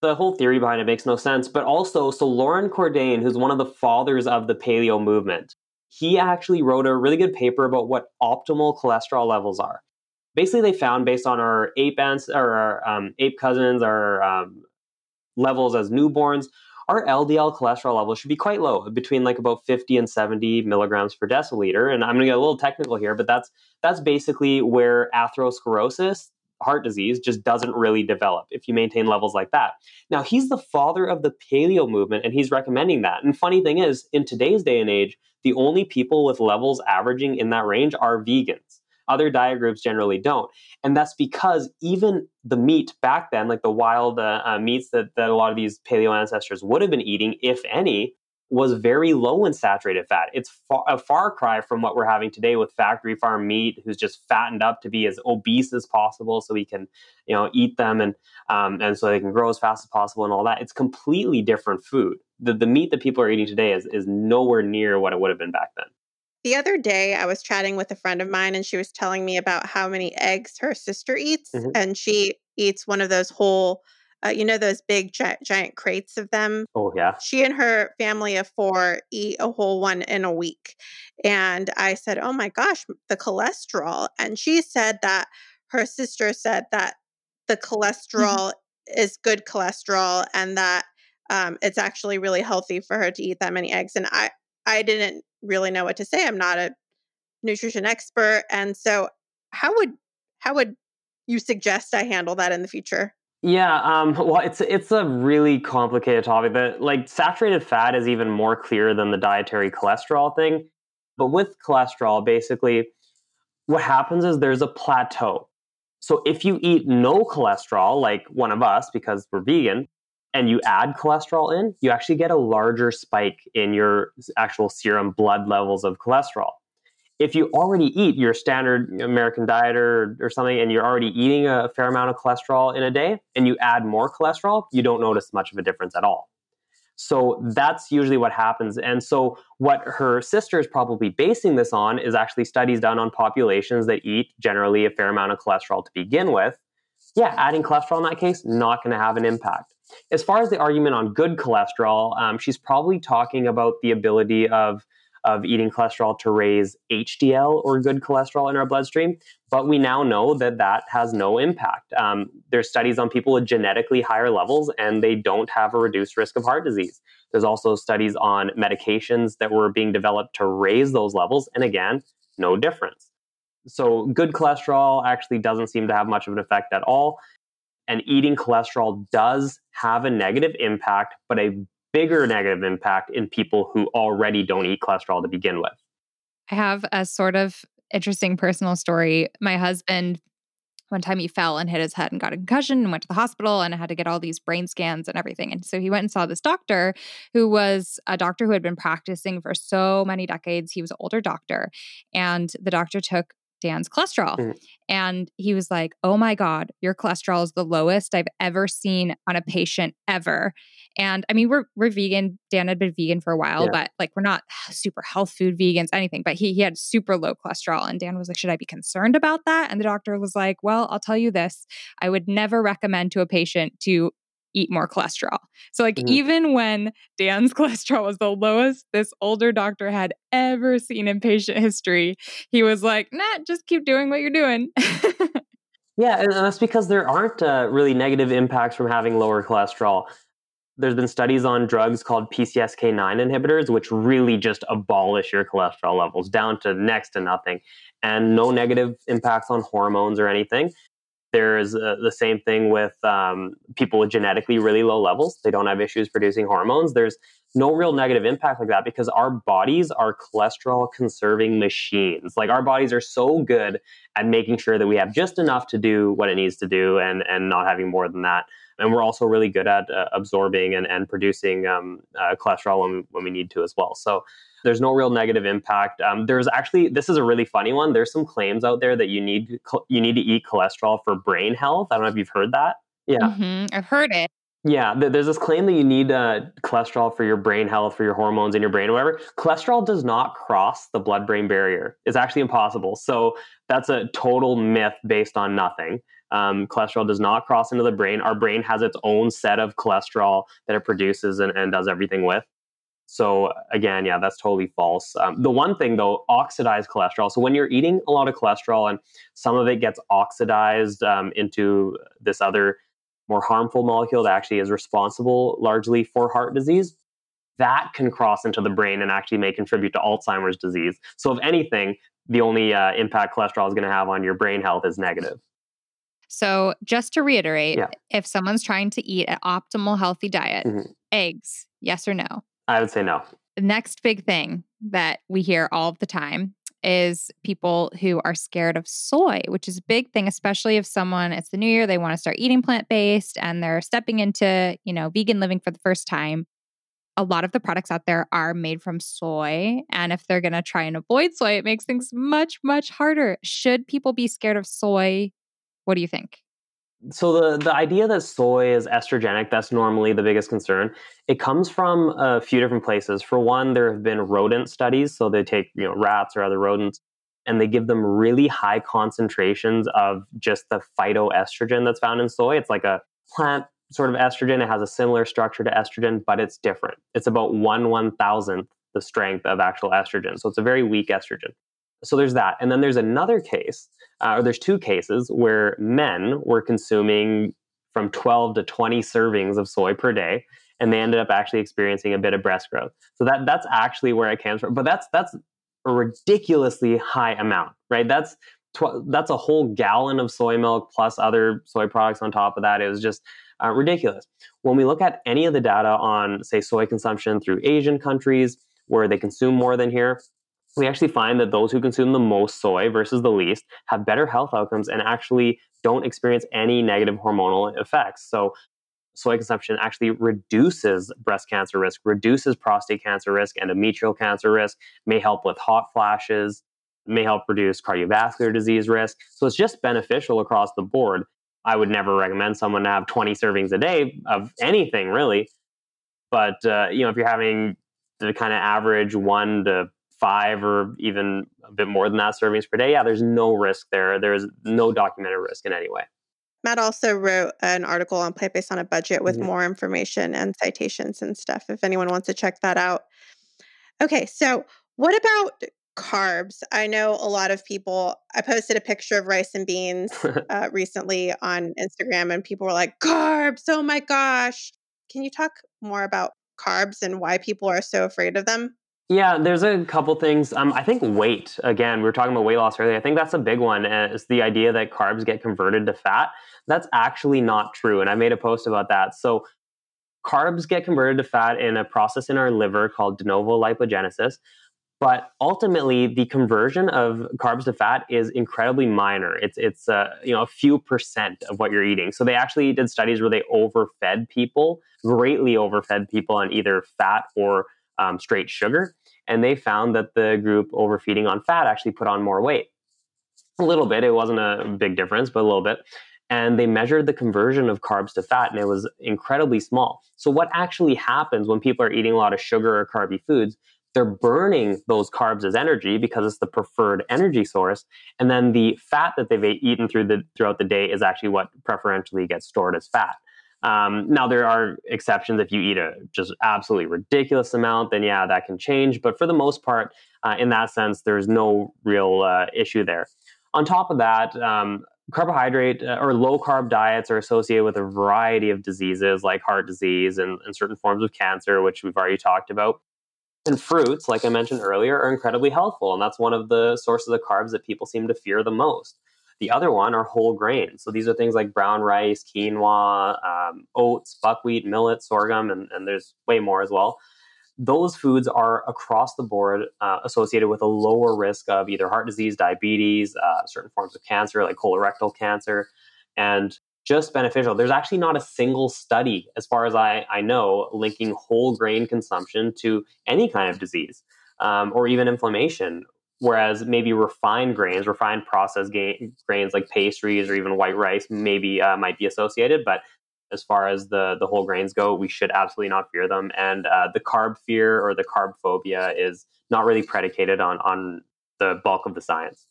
The whole theory behind it makes no sense. But also, so Loren Cordain, who's one of the fathers of the paleo movement, he actually wrote a really good paper about what optimal cholesterol levels are. Basically, they found based on our ape ants or our um, ape cousins, our um, levels as newborns, our LDL cholesterol level should be quite low, between like about 50 and 70 milligrams per deciliter. And I'm going to get a little technical here, but that's that's basically where atherosclerosis, heart disease just doesn't really develop if you maintain levels like that. Now, he's the father of the paleo movement and he's recommending that. And funny thing is, in today's day and age, the only people with levels averaging in that range are vegans. Other diet groups generally don't. And that's because even the meat back then, like the wild uh, uh, meats that, that a lot of these paleo ancestors would have been eating, if any, was very low in saturated fat. It's far, a far cry from what we're having today with factory farm meat, who's just fattened up to be as obese as possible, so we can, you know, eat them and um, and so they can grow as fast as possible and all that. It's completely different food. The the meat that people are eating today is is nowhere near what it would have been back then. The other day, I was chatting with a friend of mine, and she was telling me about how many eggs her sister eats, mm-hmm. and she eats one of those whole uh, you know those big gi- giant crates of them. Oh yeah. She and her family of four eat a whole one in a week, and I said, "Oh my gosh, the cholesterol!" And she said that her sister said that the mm-hmm. cholesterol mm-hmm. is good cholesterol, and that um, it's actually really healthy for her to eat that many eggs. And I I didn't really know what to say. I'm not a nutrition expert, and so how would how would you suggest I handle that in the future? Yeah, um, well, it's it's a really complicated topic. That like saturated fat is even more clear than the dietary cholesterol thing. But with cholesterol, basically, what happens is there's a plateau. So if you eat no cholesterol, like one of us, because we're vegan, and you add cholesterol in, you actually get a larger spike in your actual serum blood levels of cholesterol if you already eat your standard American diet or, or something and you're already eating a fair amount of cholesterol in a day and you add more cholesterol, you don't notice much of a difference at all. So that's usually what happens. And so, what her sister is probably basing this on is actually studies done on populations that eat generally a fair amount of cholesterol to begin with. Yeah, adding cholesterol in that case, not going to have an impact. As far as the argument on good cholesterol, um, she's probably talking about the ability of of eating cholesterol to raise HDL or good cholesterol in our bloodstream. But we now know that that has no impact. Um, there's studies on people with genetically higher levels, and they don't have a reduced risk of heart disease. There's also studies on medications that were being developed to raise those levels, and again, no difference. So, good cholesterol actually doesn't seem to have much of an effect at all. And eating cholesterol does have a negative impact, but a bigger negative impact in people who already don't eat cholesterol to begin with. I have a sort of interesting personal story. My husband, one time he fell and hit his head and got a concussion and went to the hospital and had to get all these brain scans and everything. And so he went and saw this doctor who was a doctor who had been practicing for so many decades. He was an older doctor. And the doctor took Dan's cholesterol. Mm. And he was like, Oh my God, your cholesterol is the lowest I've ever seen on a patient ever. And I mean, we're we're vegan. Dan had been vegan for a while, yeah. but like we're not super health food vegans, anything. But he he had super low cholesterol. And Dan was like, Should I be concerned about that? And the doctor was like, Well, I'll tell you this. I would never recommend to a patient to eat more cholesterol. So, like, mm-hmm. even when Dan's cholesterol was the lowest this older doctor had ever seen in patient history, he was like, nah, just keep doing what you're doing. yeah, and that's because there aren't uh, really negative impacts from having lower cholesterol. There's been studies on drugs called PCSK9 inhibitors, which really just abolish your cholesterol levels down to next to nothing and no negative impacts on hormones or anything. There's uh, the same thing with um, people with genetically really low levels. They don't have issues producing hormones. There's no real negative impact like that because our bodies are cholesterol conserving machines. Like our bodies are so good at making sure that we have just enough to do what it needs to do and, and not having more than that. And we're also really good at uh, absorbing and, and producing um, uh, cholesterol when, when we need to as well. So there's no real negative impact. Um, there's actually this is a really funny one. There's some claims out there that you need you need to eat cholesterol for brain health. I don't know if you've heard that. Yeah, mm-hmm. I've heard it. Yeah, there's this claim that you need uh, cholesterol for your brain health, for your hormones in your brain, or whatever. Cholesterol does not cross the blood brain barrier. It's actually impossible. So that's a total myth based on nothing. Um, cholesterol does not cross into the brain. Our brain has its own set of cholesterol that it produces and, and does everything with. So again, yeah, that's totally false. Um, the one thing though, oxidized cholesterol. So when you're eating a lot of cholesterol and some of it gets oxidized um, into this other more harmful molecule that actually is responsible largely for heart disease, that can cross into the brain and actually may contribute to Alzheimer's disease. So if anything, the only uh, impact cholesterol is going to have on your brain health is negative. So, just to reiterate, yeah. if someone's trying to eat an optimal healthy diet, mm-hmm. eggs, yes or no? I would say no. The next big thing that we hear all the time is people who are scared of soy, which is a big thing, especially if someone, it's the new year, they want to start eating plant based and they're stepping into, you know, vegan living for the first time. A lot of the products out there are made from soy. And if they're going to try and avoid soy, it makes things much, much harder. Should people be scared of soy? What do you think? So the the idea that soy is estrogenic that's normally the biggest concern. It comes from a few different places. For one there have been rodent studies so they take you know rats or other rodents and they give them really high concentrations of just the phytoestrogen that's found in soy. It's like a plant sort of estrogen. It has a similar structure to estrogen but it's different. It's about one one thousandth the strength of actual estrogen. So it's a very weak estrogen so there's that. And then there's another case, uh, or there's two cases where men were consuming from 12 to 20 servings of soy per day and they ended up actually experiencing a bit of breast growth. So that that's actually where it comes from. But that's that's a ridiculously high amount, right? That's tw- that's a whole gallon of soy milk plus other soy products on top of that. It was just uh, ridiculous. When we look at any of the data on, say, soy consumption through Asian countries where they consume more than here, we actually find that those who consume the most soy versus the least have better health outcomes and actually don't experience any negative hormonal effects. So, soy consumption actually reduces breast cancer risk, reduces prostate cancer risk, endometrial cancer risk, may help with hot flashes, may help reduce cardiovascular disease risk. So, it's just beneficial across the board. I would never recommend someone to have 20 servings a day of anything really. But, uh, you know, if you're having the kind of average one to five or even a bit more than that servings per day, yeah, there's no risk there. There's no documented risk in any way. Matt also wrote an article on Plant Based on a Budget with mm-hmm. more information and citations and stuff if anyone wants to check that out. Okay, so what about carbs? I know a lot of people, I posted a picture of rice and beans uh, recently on Instagram, and people were like, carbs, oh my gosh. Can you talk more about carbs and why people are so afraid of them? Yeah, there's a couple things. Um, I think weight, again, we were talking about weight loss earlier. I think that's a big one. Is the idea that carbs get converted to fat. That's actually not true. And I made a post about that. So, carbs get converted to fat in a process in our liver called de novo lipogenesis. But ultimately, the conversion of carbs to fat is incredibly minor. It's it's uh, you know a few percent of what you're eating. So they actually did studies where they overfed people, greatly overfed people on either fat or um, straight sugar and they found that the group overfeeding on fat actually put on more weight. A little bit, it wasn't a big difference, but a little bit. And they measured the conversion of carbs to fat, and it was incredibly small. So, what actually happens when people are eating a lot of sugar or carby foods? They're burning those carbs as energy because it's the preferred energy source, and then the fat that they've eaten through the throughout the day is actually what preferentially gets stored as fat. Um, now there are exceptions. If you eat a just absolutely ridiculous amount, then yeah, that can change. But for the most part, uh, in that sense, there's no real uh, issue there. On top of that, um, carbohydrate uh, or low carb diets are associated with a variety of diseases like heart disease and, and certain forms of cancer, which we've already talked about. And fruits, like I mentioned earlier, are incredibly helpful. And that's one of the sources of carbs that people seem to fear the most. The other one are whole grains. So these are things like brown rice, quinoa, um, oats, buckwheat, millet, sorghum, and, and there's way more as well. Those foods are across the board uh, associated with a lower risk of either heart disease, diabetes, uh, certain forms of cancer like colorectal cancer, and just beneficial. There's actually not a single study, as far as I, I know, linking whole grain consumption to any kind of disease um, or even inflammation Whereas maybe refined grains, refined processed ga- grains like pastries or even white rice, maybe uh, might be associated. But as far as the the whole grains go, we should absolutely not fear them. And uh, the carb fear or the carb phobia is not really predicated on on the bulk of the science.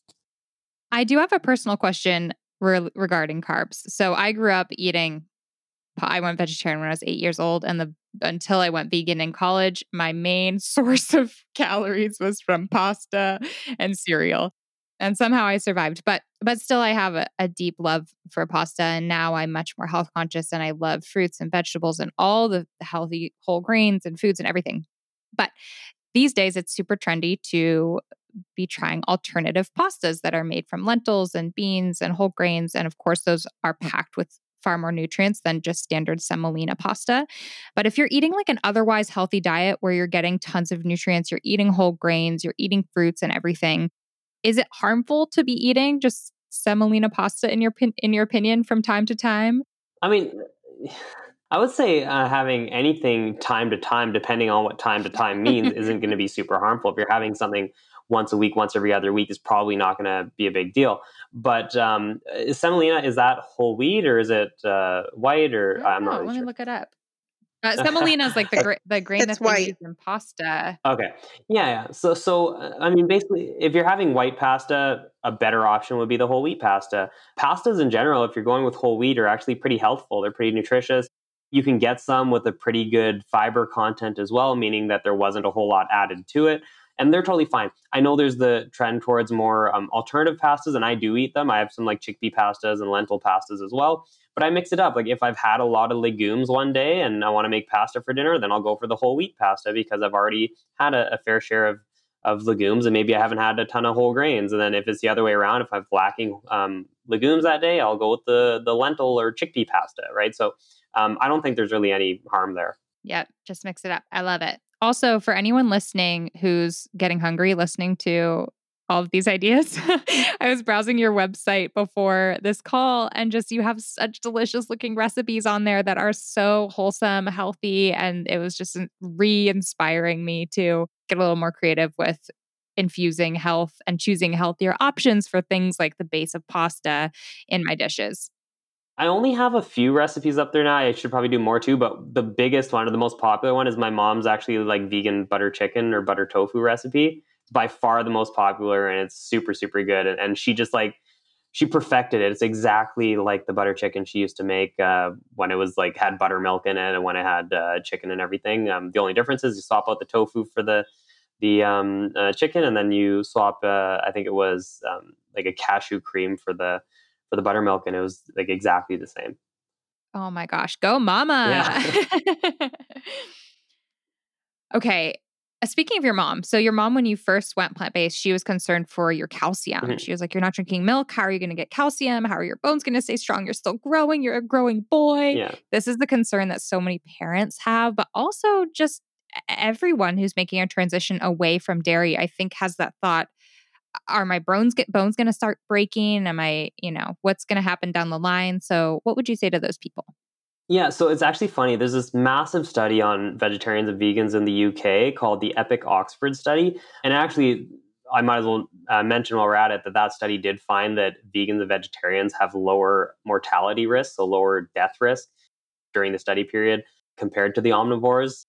I do have a personal question re- regarding carbs. So I grew up eating. I went vegetarian when I was eight years old, and the until I went vegan in college, my main source of calories was from pasta and cereal. And somehow I survived. But but still I have a, a deep love for pasta. And now I'm much more health conscious and I love fruits and vegetables and all the healthy whole grains and foods and everything. But these days it's super trendy to be trying alternative pastas that are made from lentils and beans and whole grains. And of course, those are mm. packed with far more nutrients than just standard semolina pasta. But if you're eating like an otherwise healthy diet where you're getting tons of nutrients, you're eating whole grains, you're eating fruits and everything, is it harmful to be eating just semolina pasta in your in your opinion from time to time? I mean, I would say uh, having anything time to time, depending on what time to time means, isn't going to be super harmful. If you're having something once a week, once every other week, is probably not going to be a big deal. But um, is semolina is that whole wheat or is it uh, white or I'm not. Really let sure. me look it up. Uh, semolina is like the gra- the grain It's that they use in pasta. Okay. Yeah, yeah. So, so uh, I mean, basically, if you're having white pasta, a better option would be the whole wheat pasta. Pastas in general, if you're going with whole wheat, are actually pretty healthful. They're pretty nutritious. You can get some with a pretty good fiber content as well, meaning that there wasn't a whole lot added to it. And they're totally fine. I know there's the trend towards more um, alternative pastas, and I do eat them. I have some like chickpea pastas and lentil pastas as well but I mix it up. Like if I've had a lot of legumes one day and I want to make pasta for dinner, then I'll go for the whole wheat pasta because I've already had a, a, fair share of of legumes and maybe I haven't had a ton of whole grains. And then if it's the other way around, if I'm lacking um, legumes that day, I'll go with the the lentil or chickpea pasta, right? So um, I don't think there's really any harm there. Yep, just mix it up. I love it. Also, for anyone listening who's getting hungry listening to all of these ideas. I was browsing your website before this call and just you have such delicious looking recipes on there that are so wholesome, healthy. And it was just re inspiring me to get a little more creative with infusing health and choosing healthier options for things like the base of pasta in my dishes. I only have a few recipes up there now. I should probably do more too, but the biggest one or the most popular one is my mom's actually like vegan butter chicken or butter tofu recipe. It's by far the most popular and it's super super good and, and she just like she perfected it. It's exactly like the butter chicken she used to make uh, when it was like had buttermilk in it and when it had uh, chicken and everything. Um, the only difference is you swap out the tofu for the the um, uh, chicken and then you swap uh, i think it was um, like a cashew cream for the for the buttermilk and it was like exactly the same oh my gosh go mama yeah. okay uh, speaking of your mom, so your mom, when you first went plant based, she was concerned for your calcium. Mm-hmm. She was like, You're not drinking milk. How are you going to get calcium? How are your bones going to stay strong? You're still growing. You're a growing boy. Yeah. This is the concern that so many parents have, but also just everyone who's making a transition away from dairy, I think, has that thought are my bones get bones going to start breaking am i you know what's going to happen down the line so what would you say to those people yeah, so it's actually funny. There's this massive study on vegetarians and vegans in the UK called the Epic Oxford Study. And actually, I might as well uh, mention while we're at it that that study did find that vegans and vegetarians have lower mortality risk, so lower death risk during the study period compared to the omnivores,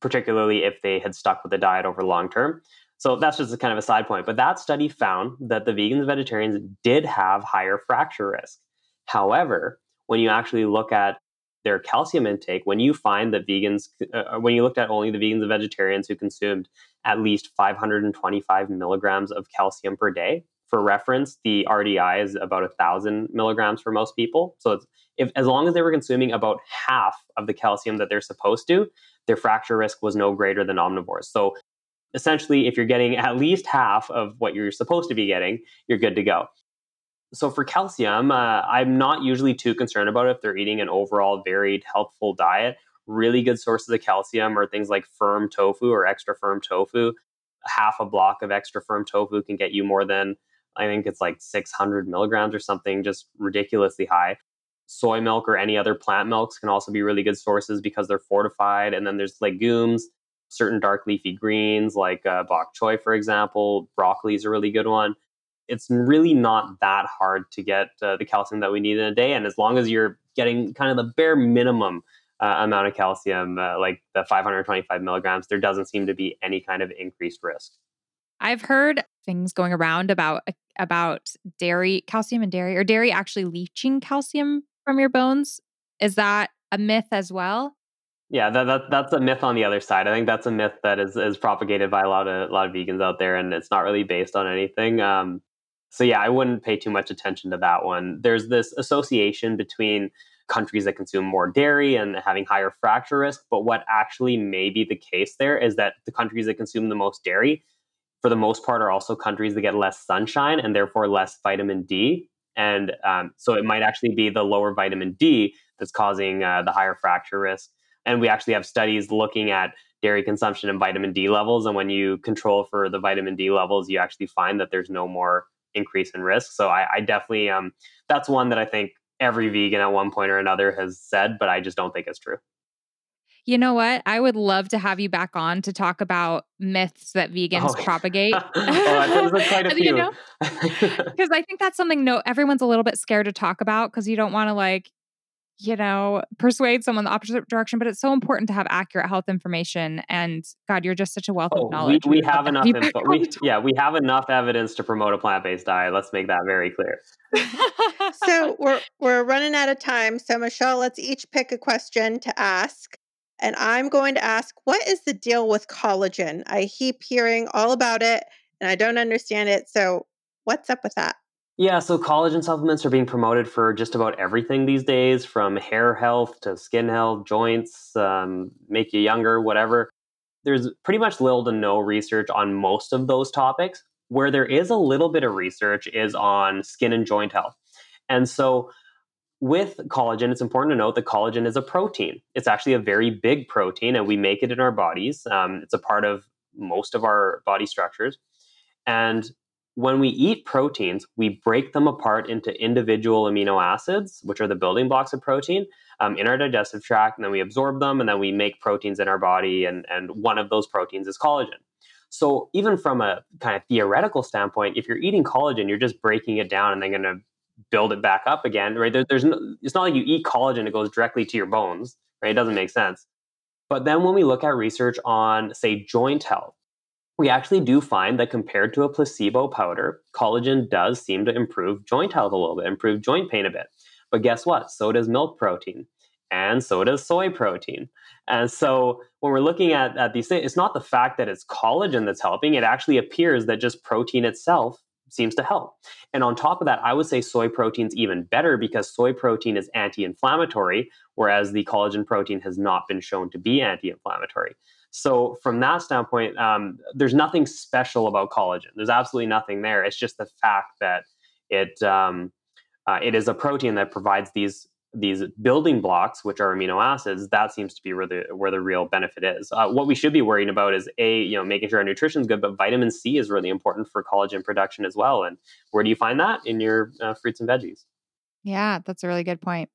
particularly if they had stuck with the diet over long term. So that's just kind of a side point. But that study found that the vegans and vegetarians did have higher fracture risk. However, when you actually look at their calcium intake, when you find that vegans, uh, when you looked at only the vegans and vegetarians who consumed at least 525 milligrams of calcium per day, for reference, the RDI is about a thousand milligrams for most people. So if as long as they were consuming about half of the calcium that they're supposed to, their fracture risk was no greater than omnivores. So essentially, if you're getting at least half of what you're supposed to be getting, you're good to go so for calcium, uh, I'm not usually too concerned about it if they're eating an overall varied, healthful diet. Really good sources of calcium are things like firm tofu or extra firm tofu. Half a block of extra firm tofu can get you more than, I think it's like 600 milligrams or something, just ridiculously high. Soy milk or any other plant milks can also be really good sources because they're fortified. And then there's legumes, certain dark leafy greens like uh, bok choy, for example. Broccoli is a really good one it's really not that hard to get uh, the calcium that we need in a day. And as long as you're getting kind of the bare minimum uh, amount of calcium, uh, like the 525 milligrams, there doesn't seem to be any kind of increased risk. I've heard things going around about about dairy, calcium and dairy, or dairy actually leaching calcium from your bones. Is that a myth as well? Yeah, that, that that's a myth on the other side. I think that's a myth that is, is propagated by a lot of a lot of vegans out there, and it's not really based on anything. Um, so yeah, I wouldn't pay too much attention to that one. There's this association between countries that consume more dairy and having higher fracture risk, but what actually may be the case there is that the countries that consume the most dairy, for the most part, are also countries that get less sunshine and therefore less vitamin D. And um, so it might actually be the lower vitamin D that's causing uh, the higher fracture risk. And we actually have studies looking at dairy consumption and vitamin D levels. And when you control for the vitamin D levels, you actually find that there's no more increase in risk. So I, I definitely, um, that's one that I think every vegan at one point or another has said, but I just don't think it's true. You know what? I would love to have you back on to talk about myths that vegans oh. propagate. oh, quite a few. you know? Because I think that's something no everyone's a little bit scared to talk about because you don't want to like, you know, persuade someone the opposite direction. But it's so important to have accurate health information. And God, you're just such a wealth oh, of knowledge. We, we have enough info. We, yeah, we have enough evidence to promote a plant-based diet. Let's make that very clear. so we're we're running out of time. So Michelle, let's each pick a question to ask. And I'm going to ask, what is the deal with collagen? I keep hearing all about it and I don't understand it. So, what's up with that? Yeah, so collagen supplements are being promoted for just about everything these days, from hair health to skin health, joints, um, make you younger, whatever. There's pretty much little to no research on most of those topics. Where there is a little bit of research is on skin and joint health. And so with collagen, it's important to note that collagen is a protein. It's actually a very big protein, and we make it in our bodies. Um, it's a part of most of our body structures. And when we eat proteins, we break them apart into individual amino acids, which are the building blocks of protein, um, in our digestive tract, and then we absorb them, and then we make proteins in our body, and, and one of those proteins is collagen. So, even from a kind of theoretical standpoint, if you're eating collagen, you're just breaking it down and then going to build it back up again, right? There, there's no, it's not like you eat collagen; it goes directly to your bones, right? It doesn't make sense. But then when we look at research on, say, joint health, we actually do find that compared to a placebo powder, collagen does seem to improve joint health a little bit, improve joint pain a bit. But guess what? So does milk protein, and so does soy protein. And so when we're looking at, at these things, it's not the fact that it's collagen that's helping. It actually appears that just protein itself seems to help. And on top of that, I would say soy protein's even better because soy protein is anti-inflammatory, whereas the collagen protein has not been shown to be anti-inflammatory. So from that standpoint, um, there's nothing special about collagen. There's absolutely nothing there. It's just the fact that it um, uh, it is a protein that provides these these building blocks, which are amino acids, that seems to be where the where the real benefit is. Uh, what we should be worrying about is a you know making sure our nutrition is good, but vitamin C is really important for collagen production as well. And where do you find that in your uh, fruits and veggies? Yeah, that's a really good point.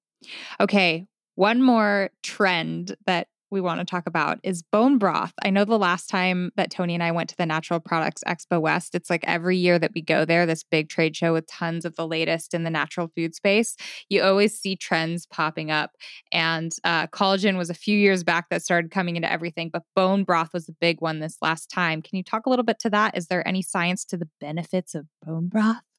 Okay, one more trend that we want to talk about is bone broth. I know the last time that Toni and I went to the Natural Products Expo West, it's like every year that we go there, this big trade show with tons of the latest in the natural food space, you always see trends popping up. And uh, collagen was a few years back that started coming into everything, but bone broth was the big one this last time. Can you talk a little bit to that? Is there any science to the benefits of bone broth?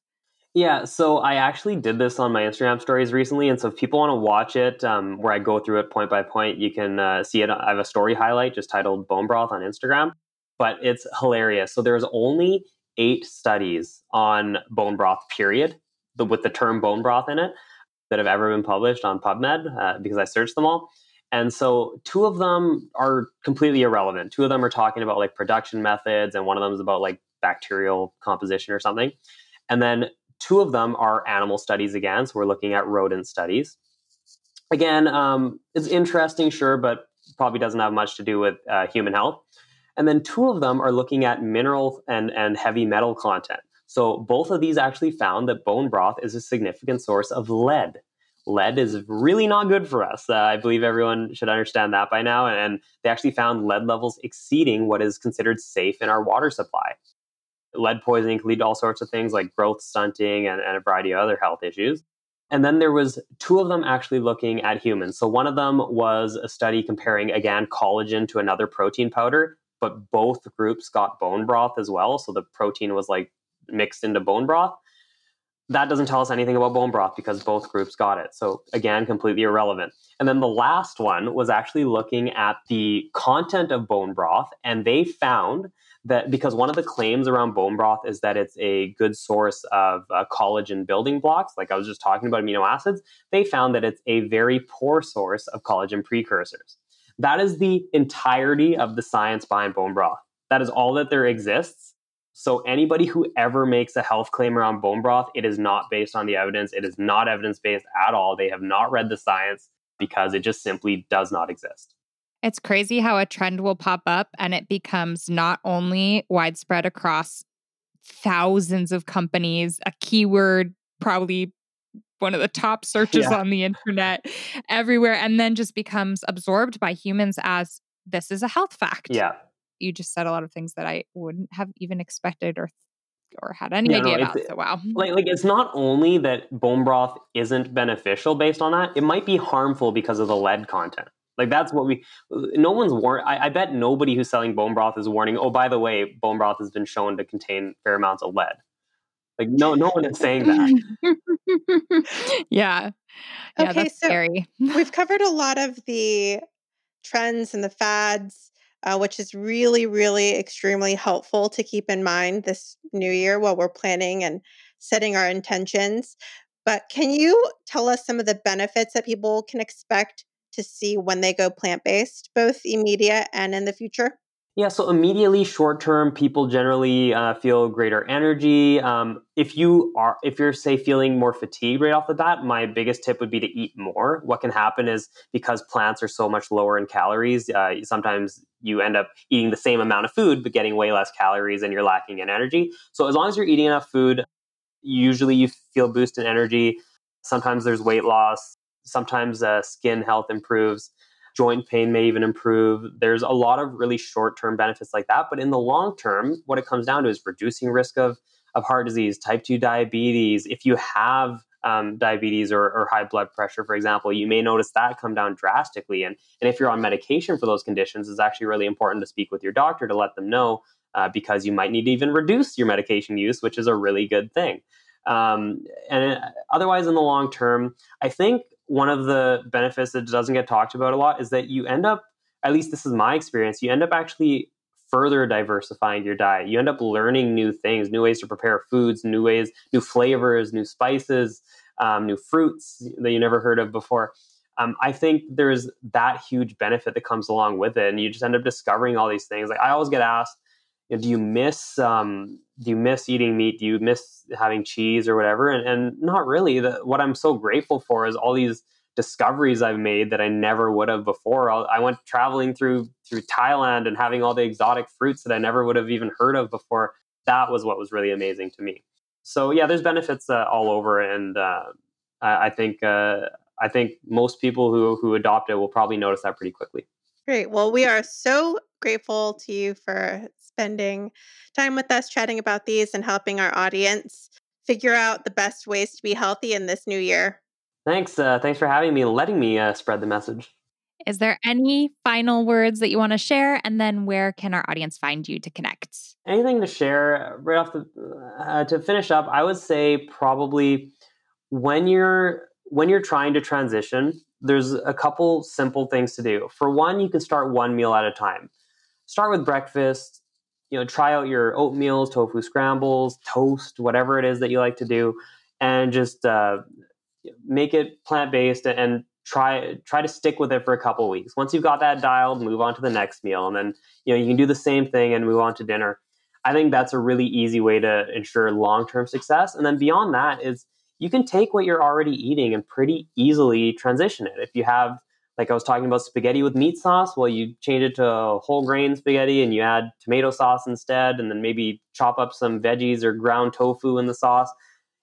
Yeah, so I actually did this on my Instagram stories recently, and so if people want to watch it, um, where I go through it point by point, you can uh, see it. I have a story highlight just titled "Bone Broth" on Instagram, but it's hilarious. So there's only eight studies on bone broth, period, the, with the term bone broth in it, that have ever been published on PubMed uh, because I searched them all. And so two of them are completely irrelevant. Two of them are talking about like production methods, and one of them is about like bacterial composition or something. And then Two of them are animal studies again, so we're looking at rodent studies. Again, um, it's interesting, sure, but probably doesn't have much to do with uh, human health. And then two of them are looking at mineral and, and heavy metal content. So both of these actually found that bone broth is a significant source of lead. Lead is really not good for us. Uh, I believe everyone should understand that by now. And they actually found lead levels exceeding what is considered safe in our water supply lead poisoning can lead to all sorts of things like growth stunting and, and a variety of other health issues. And then there was two of them actually looking at humans. So one of them was a study comparing again collagen to another protein powder, but both groups got bone broth as well. So the protein was like mixed into bone broth. That doesn't tell us anything about bone broth because both groups got it. So again, completely irrelevant. And then the last one was actually looking at the content of bone broth, and they found that because one of the claims around bone broth is that it's a good source of uh, collagen building blocks, like I was just talking about amino acids, they found that it's a very poor source of collagen precursors. That is the entirety of the science behind bone broth. That is all that there exists. So anybody who ever makes a health claim around bone broth, it is not based on the evidence. It is not evidence based at all. They have not read the science because it just simply does not exist. It's crazy how a trend will pop up and it becomes not only widespread across thousands of companies, a keyword probably one of the top searches yeah. on the internet everywhere, and then just becomes absorbed by humans as this is a health fact. Yeah. You just said a lot of things that I wouldn't have even expected or or had any yeah, idea no, about. So wow. Like like it's not only that bone broth isn't beneficial based on that, it might be harmful because of the lead content. Like that's what we. No one's warn. I, I, bet nobody who's selling bone broth is warning. Oh, by the way, bone broth has been shown to contain fair amounts of lead. Like no, no one is saying that. yeah. yeah. Okay, so scary. we've covered a lot of the trends and the fads, uh, which is really, really extremely helpful to keep in mind this new year while we're planning and setting our intentions. But can you tell us some of the benefits that people can expect to see when they go plant based, both immediate and in the future? Yeah, so immediately short term, people generally uh, feel greater energy. Um, if you are, if you're say feeling more fatigued right off the bat, my biggest tip would be to eat more. What can happen is because plants are so much lower in calories, uh, sometimes you end up eating the same amount of food but getting way less calories and you're lacking in energy. So as long as you're eating enough food, usually you feel boost in energy. Sometimes there's weight loss. Sometimes uh, skin health improves joint pain may even improve. There's a lot of really short term benefits like that. But in the long term, what it comes down to is reducing risk of, of heart disease, type 2 diabetes. If you have um, diabetes or, or, high blood pressure, for example, you may notice that come down drastically. And, and if you're on medication for those conditions, it's actually really important to speak with your doctor to let them know uh, because you might need to even reduce your medication use, which is a really good thing. Um, and uh, otherwise, in the long term, I think one of the benefits that doesn't get talked about a lot is that you end up, at least this is my experience, you end up actually further diversifying your diet. You end up learning new things, new ways to prepare foods, new ways, new flavors, new spices, um, new fruits that you never heard of before. Um, I think there's that huge benefit that comes along with it, and you just end up discovering all these things. Like I always get asked, you know, do you miss um, do you miss eating meat? Do you miss having cheese or whatever? And, and not really. The, what I'm so grateful for is all these discoveries I've made that I never would have before. I went traveling through through Thailand and having all the exotic fruits that I never would have even heard of before. That was what was really amazing to me. So yeah, there's benefits uh, all over, and uh, I, I, think uh, I think most people who who adopt it will probably notice that pretty quickly. Great. Well, we are so grateful to you for spending time with us, chatting about these, and helping our audience figure out the best ways to be healthy in this new year. Thanks. Uh, thanks for having me and letting me uh, spread the message. Is there any final words that you want to share? And then where can our audience find you to connect? Anything to share right off the uh, to finish up? I would say probably when you're when you're trying to transition, there's a couple simple things to do. For one, you can start one meal at a time. Start with breakfast. You know, try out your oatmeals, tofu scrambles, toast, whatever it is that you like to do, and just uh, make it plant based and try try to stick with it for a couple weeks. Once you've got that dialed, move on to the next meal, and then you know you can do the same thing and move on to dinner. I think that's a really easy way to ensure long term success. And then beyond that is you can take what you're already eating and pretty easily transition it. If you have like I was talking about spaghetti with meat sauce, well, you change it to whole grain spaghetti and you add tomato sauce instead, and then maybe chop up some veggies or ground tofu in the sauce.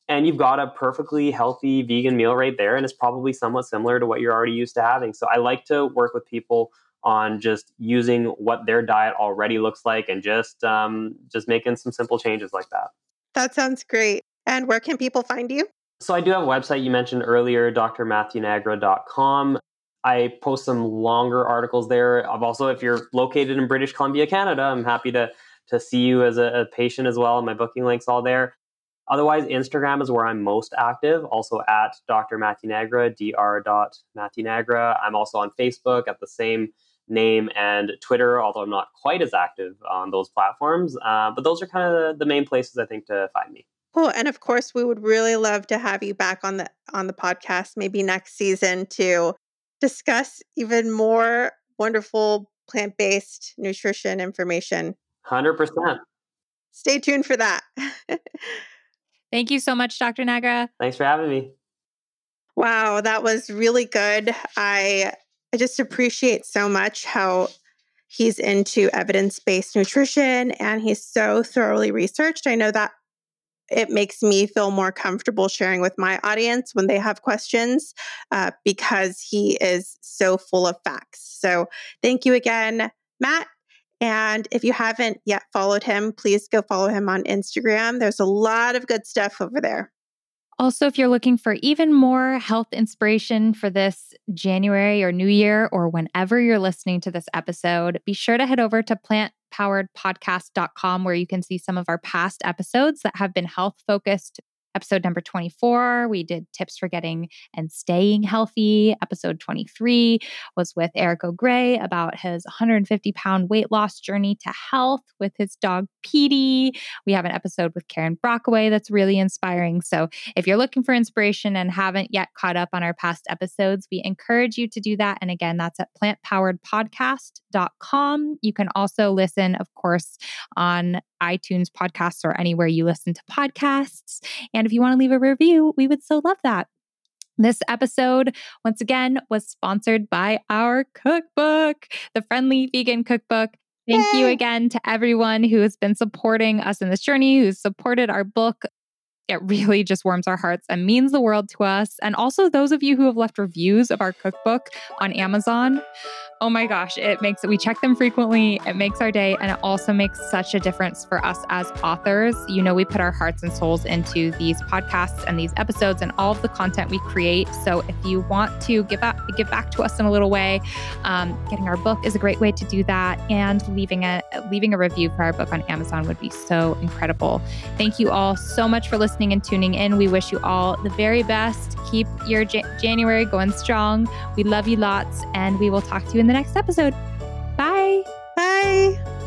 And you've got a perfectly healthy vegan meal right there and it's probably somewhat similar to what you're already used to having. So i like to work with people on just using what their diet already looks like and just um, just making some simple changes like that. That sounds great. And where can people find you? So i do have a website you mentioned earlier drmatthewnagra.com i post some longer articles there i've also if you're located in british columbia canada i'm happy to to see you as a, a patient as well my booking links all there Otherwise, Instagram is where I'm most active, also at Dr. Matthew Nagra, dr. Matthew Nagra. I'm also on Facebook at the same name and Twitter, although I'm not quite as active on those platforms. Uh, but those are kind of the, the main places I think to find me. Cool. And of course, we would really love to have you back on the on the podcast maybe next season to discuss even more wonderful plant-based nutrition information. 100%. stay tuned for that. Thank you so much, Dr. Nagra. Thanks for having me. Wow, that was really good. I I just appreciate so much how he's into evidence-based nutrition and he's so thoroughly researched. I know that it makes me feel more comfortable sharing with my audience when they have questions uh, because he is so full of facts. So, thank you again, Matt. And if you haven't yet followed him, please go follow him on Instagram. There's a lot of good stuff over there. Also, if you're looking for even more health inspiration for this January or New Year, or whenever you're listening to this episode, be sure to head over to plantpoweredpodcast.com where you can see some of our past episodes that have been health focused Episode number 24, we did tips for getting and staying healthy. Episode 23 was with Eric O'Grey about his 150 pound weight loss journey to health with his dog Peety. We have an episode with Karen Brockway that's really inspiring. So if you're looking for inspiration and haven't yet caught up on our past episodes, we encourage you to do that. And again, that's at plantpoweredpodcast.com. You can also listen, of course, on iTunes podcasts or anywhere you listen to podcasts. And if you want to leave a review, we would so love that. This episode, once again, was sponsored by our cookbook, the Friendly Vegan Cookbook. Thank you again to everyone who has been supporting us in this journey, who's supported our book. It really just warms our hearts and means the world to us. And also those of you who have left reviews of our cookbook on Amazon oh my gosh, it makes we check them frequently. It makes our day and it also makes such a difference for us as authors. You know, we put our hearts and souls into these podcasts and these episodes and all of the content we create. So if you want to give up give back to us in a little way, um, getting our book is a great way to do that. And leaving a leaving a review for our book on Amazon would be so incredible. Thank you all so much for listening listening and tuning in. We wish you all the very best. Keep your J- January going strong. We love you lots, and we will talk to you in the next episode. Bye. Bye.